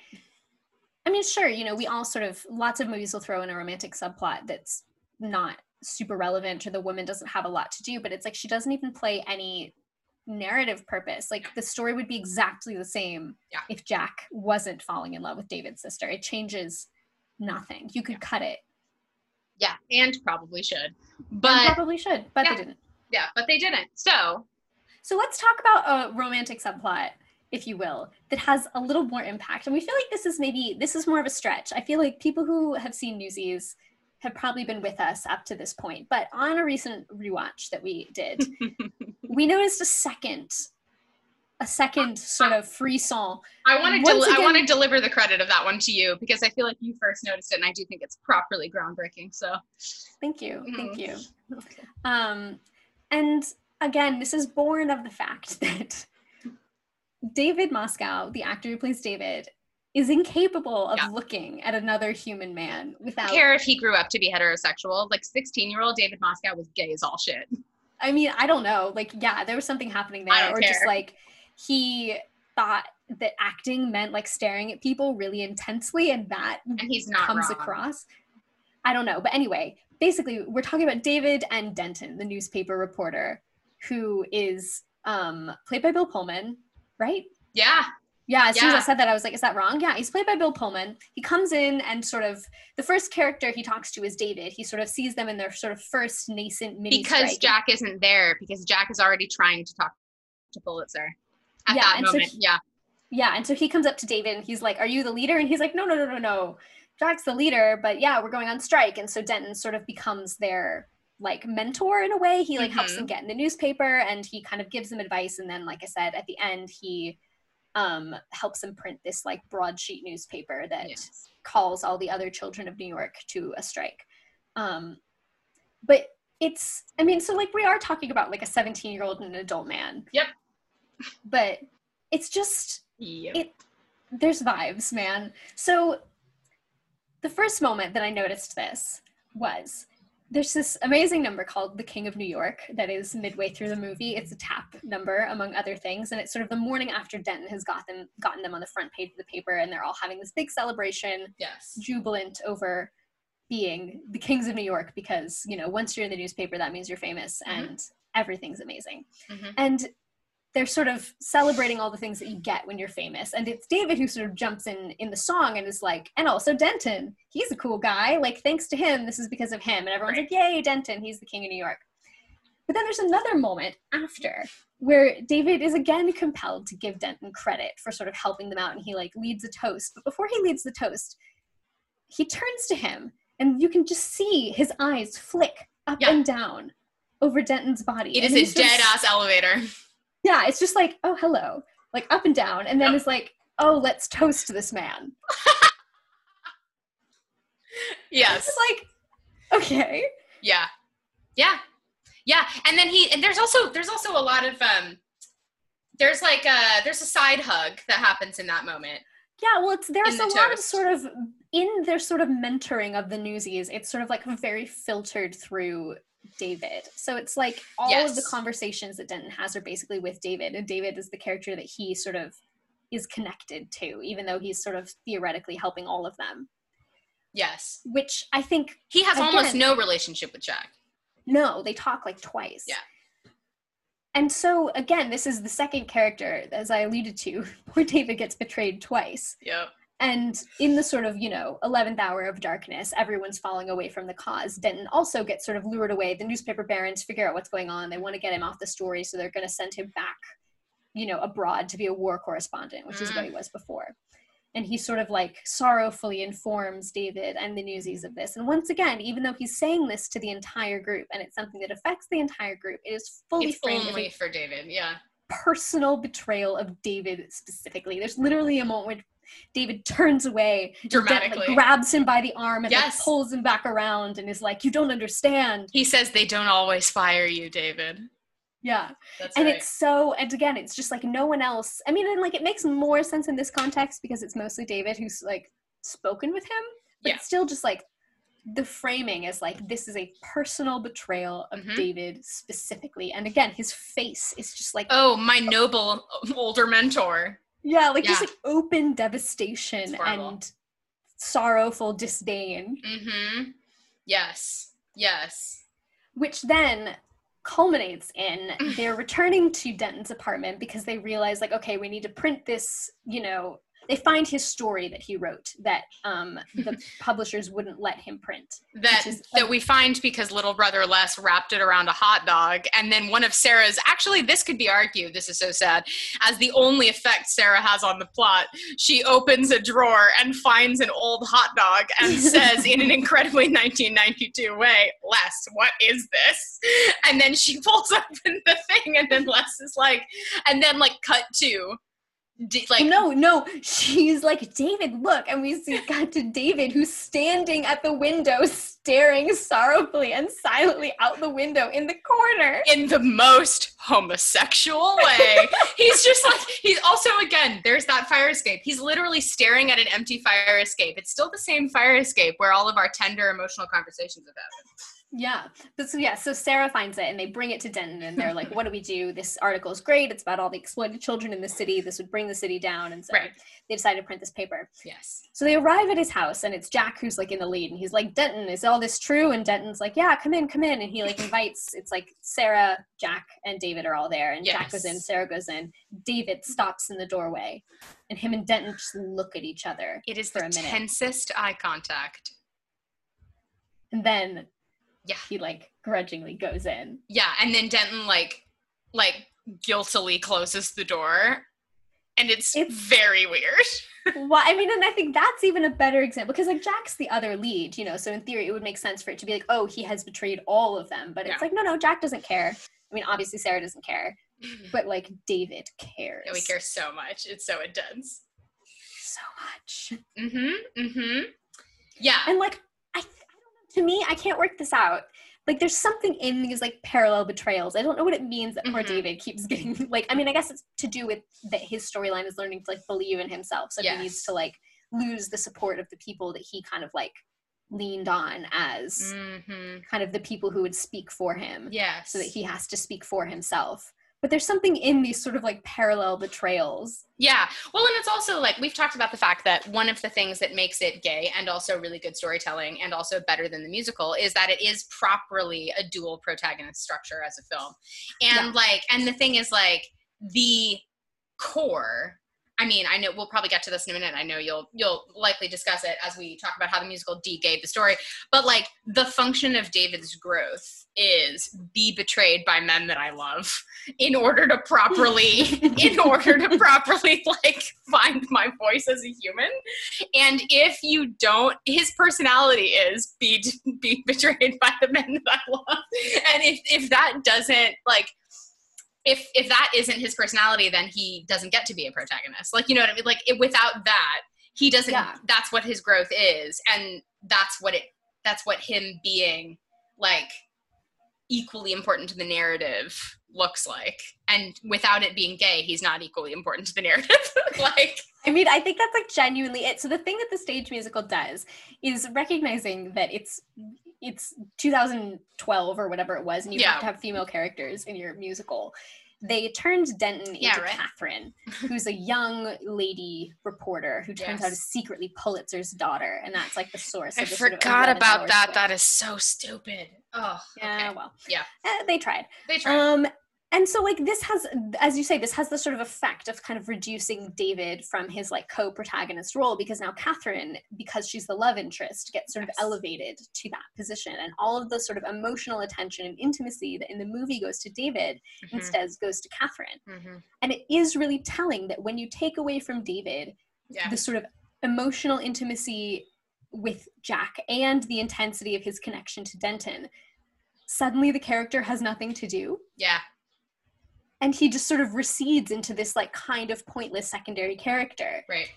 I mean, sure, you know, we all sort of lots of movies will throw in a romantic subplot that's not super relevant or the woman doesn't have a lot to do but it's like she doesn't even play any narrative purpose. Like the story would be exactly the same yeah. if jack wasn't falling in love with david's sister. It changes nothing. You could yeah. cut it. Yeah and probably should but and probably should but yeah. they didn't. Yeah but they didn't. So so let's talk about a romantic subplot if you will that has a little more impact. And we feel like this is maybe this is more of a stretch. I feel like people who have seen newsies have probably been with us up to this point. But on a recent rewatch that we did, we noticed a second, a second sort of frisson. I want to del- again, I want to deliver the credit of that one to you because I feel like you first noticed it, and I do think it's properly groundbreaking. So, thank you, mm-hmm. thank you. Um, and again, this is born of the fact that David Moscow, the actor who plays David, is incapable of yeah. looking at another human man without I care if he grew up to be heterosexual. Like 16 year old David Moscow was gay as all shit. I mean, I don't know. Like, yeah, there was something happening there. Or care. just like he thought that acting meant like staring at people really intensely and that and he's not comes wrong. across. I don't know. But anyway, basically we're talking about David and Denton, the newspaper reporter, who is um played by Bill Pullman, right? Yeah. Yeah, as yeah. soon as I said that, I was like, is that wrong? Yeah, he's played by Bill Pullman. He comes in and sort of the first character he talks to is David. He sort of sees them in their sort of first nascent mini Because strike. Jack isn't there, because Jack is already trying to talk to Pulitzer at yeah, that moment. So he, yeah. Yeah, and so he comes up to David and he's like, Are you the leader? And he's like, No, no, no, no, no. Jack's the leader, but yeah, we're going on strike. And so Denton sort of becomes their like mentor in a way. He like mm-hmm. helps them get in the newspaper and he kind of gives them advice. And then, like I said, at the end, he um, helps him print this like broadsheet newspaper that yes. calls all the other children of New York to a strike. Um, but it's i mean so like we are talking about like a 17 year old and an adult man Yep. but it's just Yep. it there's vibes man so the first moment that i noticed this was there's this amazing number called the king of new york that is midway through the movie it's a tap number among other things and it's sort of the morning after denton has got them gotten them on the front page of the paper and they're all having this big celebration yes. jubilant over being the kings of New York because, you know, once you're in the newspaper, that means you're famous Mhm. and everything's amazing. Mhm. And they're sort of celebrating all the things that you get when you're famous. And it's David who sort of jumps in in the song and is like, and also Denton, he's a cool guy. Like, thanks to him, this is because of him. And everyone's like, yay, Denton, he's the king of New York. But then there's another moment after where David is again compelled to give Denton credit for sort of helping them out and he like leads a toast. But before he leads the toast, he turns to him and you can just see his eyes flick up Yeah. and down over Denton's body. It is a dead ass elevator. Yeah, it's just like, oh, hello, like up and down. And then Yep. it's like, oh, let's toast this man. Yes. It's like, okay. Yeah. Yeah. Yeah. And then he and there's also there's also a lot of um there's like a there's a side hug that happens in that moment. Yeah, well, it's there's In a the lot of sort of in their sort of mentoring of the newsies. It's sort of like very filtered through David. So it's like all of the conversations that Denton has are basically with David, and David is the character that he sort of is connected to, even though he's sort of theoretically helping all of them. Yes. Which I think He has almost no relationship with Jack. no, they talk like twice. Yeah. And so again, this is the second character, as I alluded to, poor David gets betrayed twice. Yep. And in the sort of, you know, 11th hour of darkness, everyone's falling away from the cause. Denton also gets sort of lured away. The newspaper barons figure out what's going on. They want to get him off the story, so they're going to send him back, you know, abroad to be a war correspondent, which is what he mm. was before. And he sort of like sorrowfully informs David and the newsies of this. And once again, even though he's saying this to the entire group and it's something that affects the entire group, it is fully It's framed only for David. Yeah. personal betrayal of David specifically. There's literally a moment when David turns away, Denton, like, Dramatically. grabs him by the arm and like, pulls him back around and is like, "You don't understand." He says they don't always fire you, David. Yeah, That's and right. it's so. And again, it's just like no one else. I mean, and like it makes more sense in this context because it's mostly David who's like spoken with him, but Yeah. still just like the framing is like this is a personal betrayal of Mhm. David specifically, and again, his face is just like oh, my noble older mentor. Yeah, like just like open devastation and sorrowful disdain, Mm-hmm. Yes. Yes. which then culminates in they're returning to Denton's apartment because they realize like okay, we need to print this, you know, they find his story that he wrote that um the publishers wouldn't let him print. that Which that we find because little brother Les wrapped it around a hot dog, and then one of Sarah's actually this could be argued. This is so sad. As the only effect Sarah has on the plot, she opens a drawer and finds an old hot dog and says in an incredibly 1992 way, "Les, what is this?" And then she pulls open the thing, and then Les is like, and then like cut to. D- like no, no, she's like, David, look, and we see got to David who's standing at the window staring sorrowfully and silently out the window in the corner. in the most homosexual way. he's just like he's also again, there's that fire escape. He's literally staring at an empty fire escape. It's still the same fire escape where all of our tender emotional conversations have happened. Yeah. But so yeah, so Sarah finds it and they bring it to Denton and they're like, what do we do? This article is great. It's about all the exploited children in the city. This would bring the city down. And so Right. they decide to print this paper. Yes. So they arrive at his house and it's Jack who's like in the lead and he's like, Denton, is all this true? And Denton's like, yeah, come in, come in. And he like invites, it's like Sarah, Jack, and David are all there. And Jack goes in, Sarah goes in. David stops in the doorway and him and Denton just look at each other. It is For the a minute. tensest eye contact. And then Yeah. he like grudgingly goes in. Yeah, and then Denton like like guiltily closes the door. And it's, It's- very weird. well, I mean, and I think that's even a better example because like Jack's the other lead, you know. So in theory, it would make sense for it to be like, oh, he has betrayed all of them. But it's Yeah. like, no, no, Jack doesn't care. I mean, obviously Sarah doesn't care, but like David cares. Yeah, we care so much. It's so intense. so much. Mm-hmm. Mm-hmm. Yeah. And like, I, I don't know. To me, I can't work this out. like there's something in these like parallel betrayals. I don't know what it means that poor Mhm. David keeps getting like I mean I guess it's to do with that his storyline is learning to like believe in himself. So he needs to like lose the support of the people that he kind of like leaned on as Mm-hmm. kind of the people who would speak for him Yeah. so that he has to speak for himself. But there's something in these sort of like parallel betrayals. Yeah. Well, and it's also like we've talked about the fact that one of the things that makes it gay and also really good storytelling and also better than the musical is that it is properly a dual protagonist structure as a film. And Yeah. like, and the thing is like the core. I mean, I know we'll probably get to this in a minute. I know you'll you'll likely discuss it as we talk about how the musical de-gayed the story. But like the function of David's growth is be betrayed by men that I love in order to properly in order to properly like find my voice as a human and if you don't his personality is be be betrayed by the men that i love and if if that doesn't like if if that isn't his personality then he doesn't get to be a protagonist. Like you know what i mean? Like it, without that he doesn't Yeah. that's what his growth is. And that's what it that's what him being like equally important to the narrative looks like. And without it being gay he's not equally important to the narrative. Like I mean, I think that's like genuinely it. So the thing that the stage musical does is recognizing that it's it's 2012 or whatever it was, and you Yeah. have to have female characters in your musical. They turned Denton Yeah, into right. Katherine, who's a young lady reporter who turns out Yes. is secretly Pulitzer's daughter, and that's like the source. i of the sort of forgot about that split. that is so stupid oh Yeah, okay. well, Yeah. Eh, they tried. they tried Um, and so like this has, as you say, this has the sort of effect of kind of reducing David from his like co-protagonist role because now Katherine, because she's the love interest, gets sort of elevated to that position, and all of the sort of emotional attention and intimacy that in the movie goes to David Mhm, instead goes to Katherine. mhm. And it is really telling that when you take away from David yeah the sort of emotional intimacy with Jack and the intensity of his connection to Denton, suddenly the character has nothing to do. Yeah and he just sort of recedes into this like kind of pointless secondary character right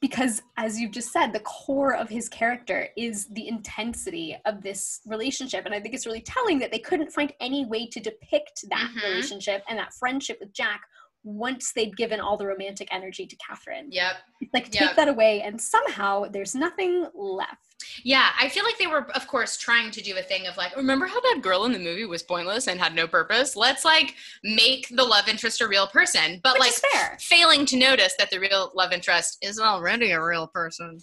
because as you've just said the core of his character is the intensity of this relationship and i think it's really telling that they couldn't find any way to depict that Mhm. relationship and that friendship with jack once they'd given all the romantic energy to katherine yep like take Yep. that away and somehow there's nothing left Yeah, I feel like they were, of course, trying to do a thing of like, remember how that girl in the movie was pointless and had no purpose? Let's like make the love interest a real person, but which like failing to notice that the real love interest is already a real person.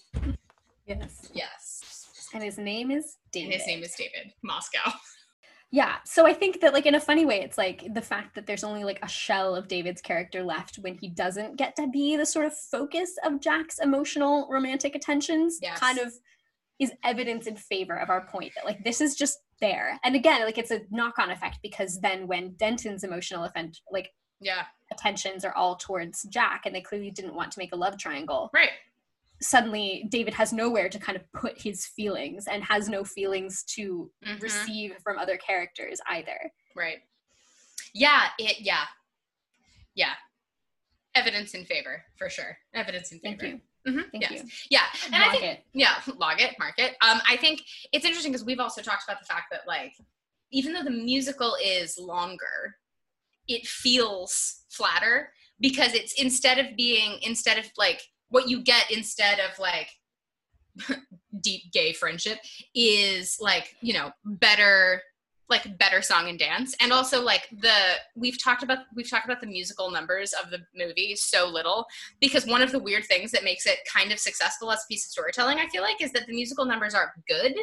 yes Yes, and his name is david and his name is David Moscow. Yeah, so I think that like in a funny way, it's like the fact that there's only like a shell of David's character left when he doesn't get to be the sort of focus of Jack's emotional romantic attentions Yes. kind of is evidence in favor of our point that like this is just there. And again, like it's a knock-on effect because then when Denton's emotional offend like Yeah, attentions are all towards Jack and they clearly didn't want to make a love triangle, right. Suddenly David has nowhere to kind of put his feelings and has no feelings to Mhm. receive from other characters either. Right. Yeah, it yeah. Yeah. Evidence in favor, for sure. Evidence in favor. Thank you. Mhm, Thank yes. you. Yeah. And I think it. yeah, log it, mark it. Um, I think it's interesting because we've also talked about the fact that like even though the musical is longer, it feels flatter because it's instead of being instead of like what you get instead of like deep gay friendship is like you know better like better song and dance. And also like the we've talked about we've talked about the musical numbers of the movie so little because one of the weird things that makes it kind of successful as a piece of storytelling i feel like is that the musical numbers are good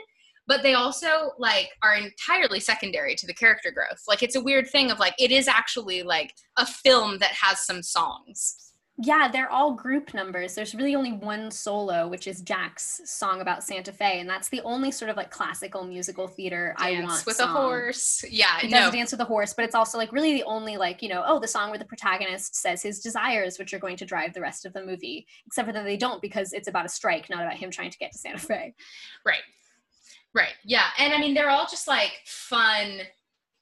but they also like are entirely secondary to the character growth. Like it's a weird thing of like it is actually like a film that has some songs Yeah, they're all group numbers. There's really only one solo, which is Jack's song about Santa Fe, and that's the only sort of like classical musical theater I dance want. with song. a horse yeah It no does dance with a horse, but it's also like really the only like you know oh the song where the protagonist says his desires, which are going to drive the rest of the movie. Except for that they don't because it's about a strike, not about him trying to get to Santa Fe. Right. Right. Yeah. And I mean, they're all just like fun,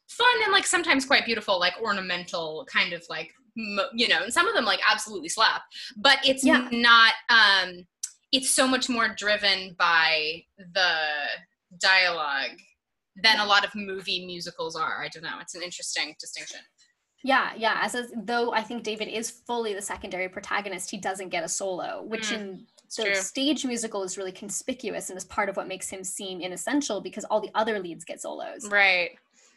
fun and like sometimes quite beautiful, like ornamental kind of like, you know, and some of them like absolutely slap, but it's Yeah. not, um, it's so much more driven by the dialogue than a lot of movie musicals are. I don't know. It's an interesting distinction. Yeah, yeah. As a, though I think David is fully the secondary protagonist, he doesn't get a solo, which Mm, in the true. stage musical is really conspicuous and is part of what makes him seem inessential because all the other leads get solos. Right.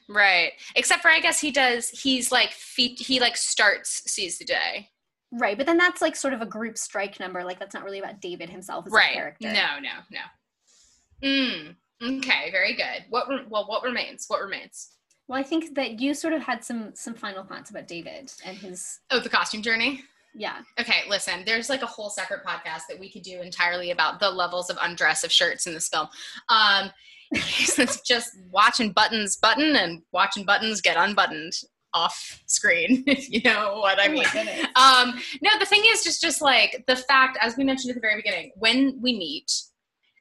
Right. Except for I guess he does he's like feet he like starts seize the day. Right, but then that's like sort of a group strike number. Like that's not really about David himself as a Right. character. No, no, no. Mm. Okay, very good. What re- well what remains? What remains? Well, I think that you sort of had some some final thoughts about David and his Oh, the costume journey? yeah. Okay, listen, there's like a whole separate podcast that we could do entirely about the levels of undress of shirts in this film. Um, it's just watching buttons button and watching buttons get unbuttoned off screen, if you know what I Oh mean. Um, no, the thing is just just like the fact, as we mentioned at the very beginning, when we meet,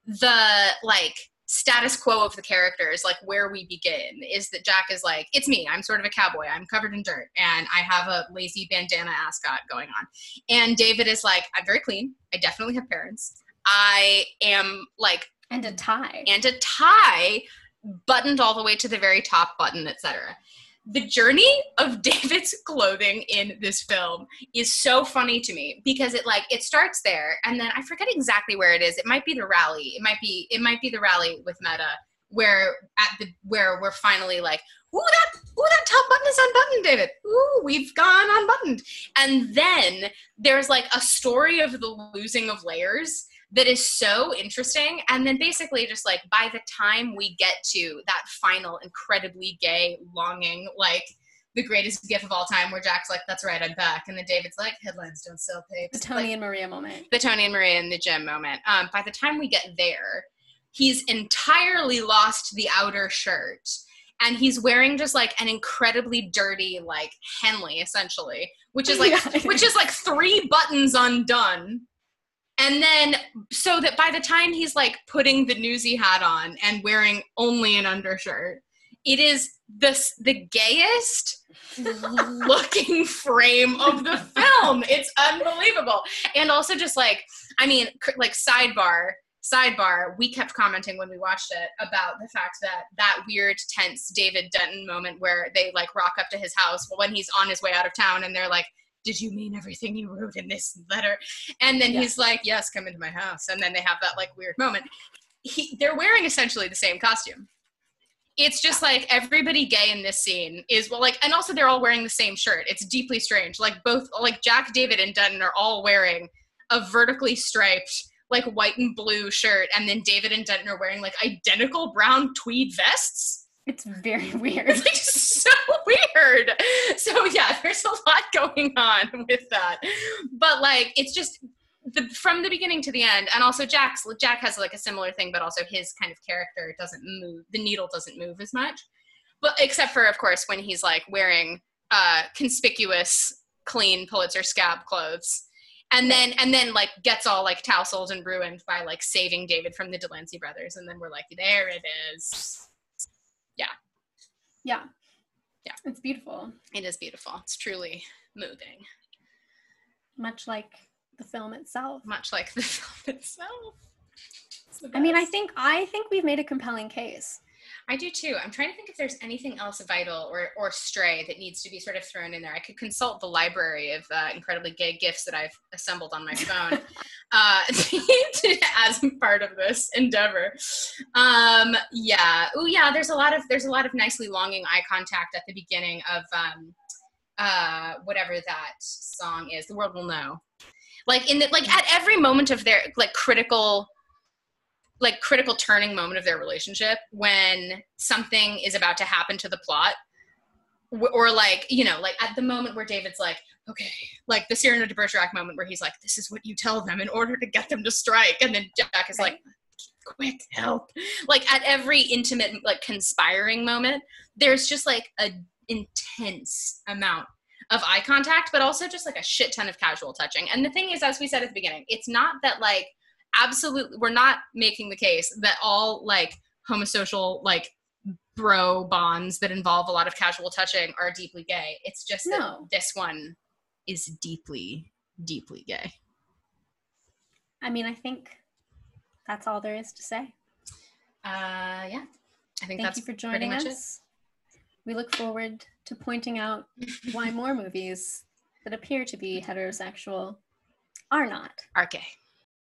the like status quo of the characters, like where we begin, is that Jack is like, it's me. I'm sort of a cowboy. I'm covered in dirt, and I have a lazy bandana ascot going on. And David is like, I'm very clean. I definitely have parents. I am like And a tie. and a tie buttoned all the way to the very top button, etc. The journey of David's clothing in this film is so funny to me because it like it starts there and then I forget exactly where it is. It might be the rally. It might be it might be the rally with Medda where at the where we're finally like, ooh that ooh that top button is unbuttoned, David. Ooh, we've gone unbuttoned. And then there's like a story of the losing of layers that is so interesting. And then basically, just like by the time we get to that final incredibly gay, longing, like the greatest gift of all time, where Jack's like, "That's right, I'm back," and then David's like, "Headlines don't sell papers." The. Tony Like, and Maria moment. the Tony and Maria in the gym moment. Um, by the time we get there, he's entirely lost the outer shirt. And he's wearing just like an incredibly dirty, like Henley, essentially, which is like Yeah. which is like three buttons undone. And then, so that by the time he's like putting the newsy hat on and wearing only an undershirt, it is this the gayest looking frame of the film. It's unbelievable. And also, just like, I mean, like sidebar, sidebar, we kept commenting when we watched it about the fact that that weird, tense David Denton moment where they like rock up to his house when he's on his way out of town and they're like, did you mean everything you wrote in this letter? And then Yeah. he's like, yes, come into my house. And then they have that like weird moment. He, they're wearing essentially the same costume. It's just like everybody gay in this scene is well, like, and also they're all wearing the same shirt. It's deeply strange. Like both, like Jack, David, and Denton are all wearing a vertically striped, like white and blue shirt, and then David and Denton are wearing like identical brown tweed vests. It's very weird. It's like so weird. So yeah, there's a lot going on with that. But like it's just the, from the beginning to the end, and also Jack's Jack has like a similar thing, but also his kind of character doesn't move. The needle doesn't move as much. But except for of course when he's like wearing uh conspicuous clean Pulitzer scab clothes. And then and then like gets all like tousled and ruined by like saving David from the Delancey brothers, and then we're like, there it is. Yeah. Yeah. It's beautiful. It is beautiful. It's truly moving, Much like the film itself. much like the film itself. I mean, I think I think we've made a compelling case. I do too. I'm trying to think if there's anything else vital or or stray that needs to be sort of thrown in there. I could consult the library of uh, incredibly gay gifts that I've assembled on my phone uh, as part of this endeavor. Um, yeah. Oh, yeah. There's a lot of there's a lot of nicely longing eye contact at the beginning of um, uh, whatever that song is. The world will know. Like in the like at every moment of their like critical like critical turning moment of their relationship when something is about to happen to the plot. Or like you know like at the moment where david's like okay like the cyrano de bergerac moment where he's like this is what you tell them in order to get them to strike. And then jack is like quick help. Like at every intimate like conspiring moment there's just like a intense amount of eye contact but also just like a shit ton of casual touching. And the thing is as we said at the beginning it's not that like absolutely we're not making the case that all like homosocial like bro bonds that involve a lot of casual touching are deeply gay it's just that this one is deeply deeply gay I mean, I think that's all there is to say. uh yeah I think Thank that's you for joining much it. us. We look forward to pointing out why more movies that appear to be heterosexual are not. Are gay.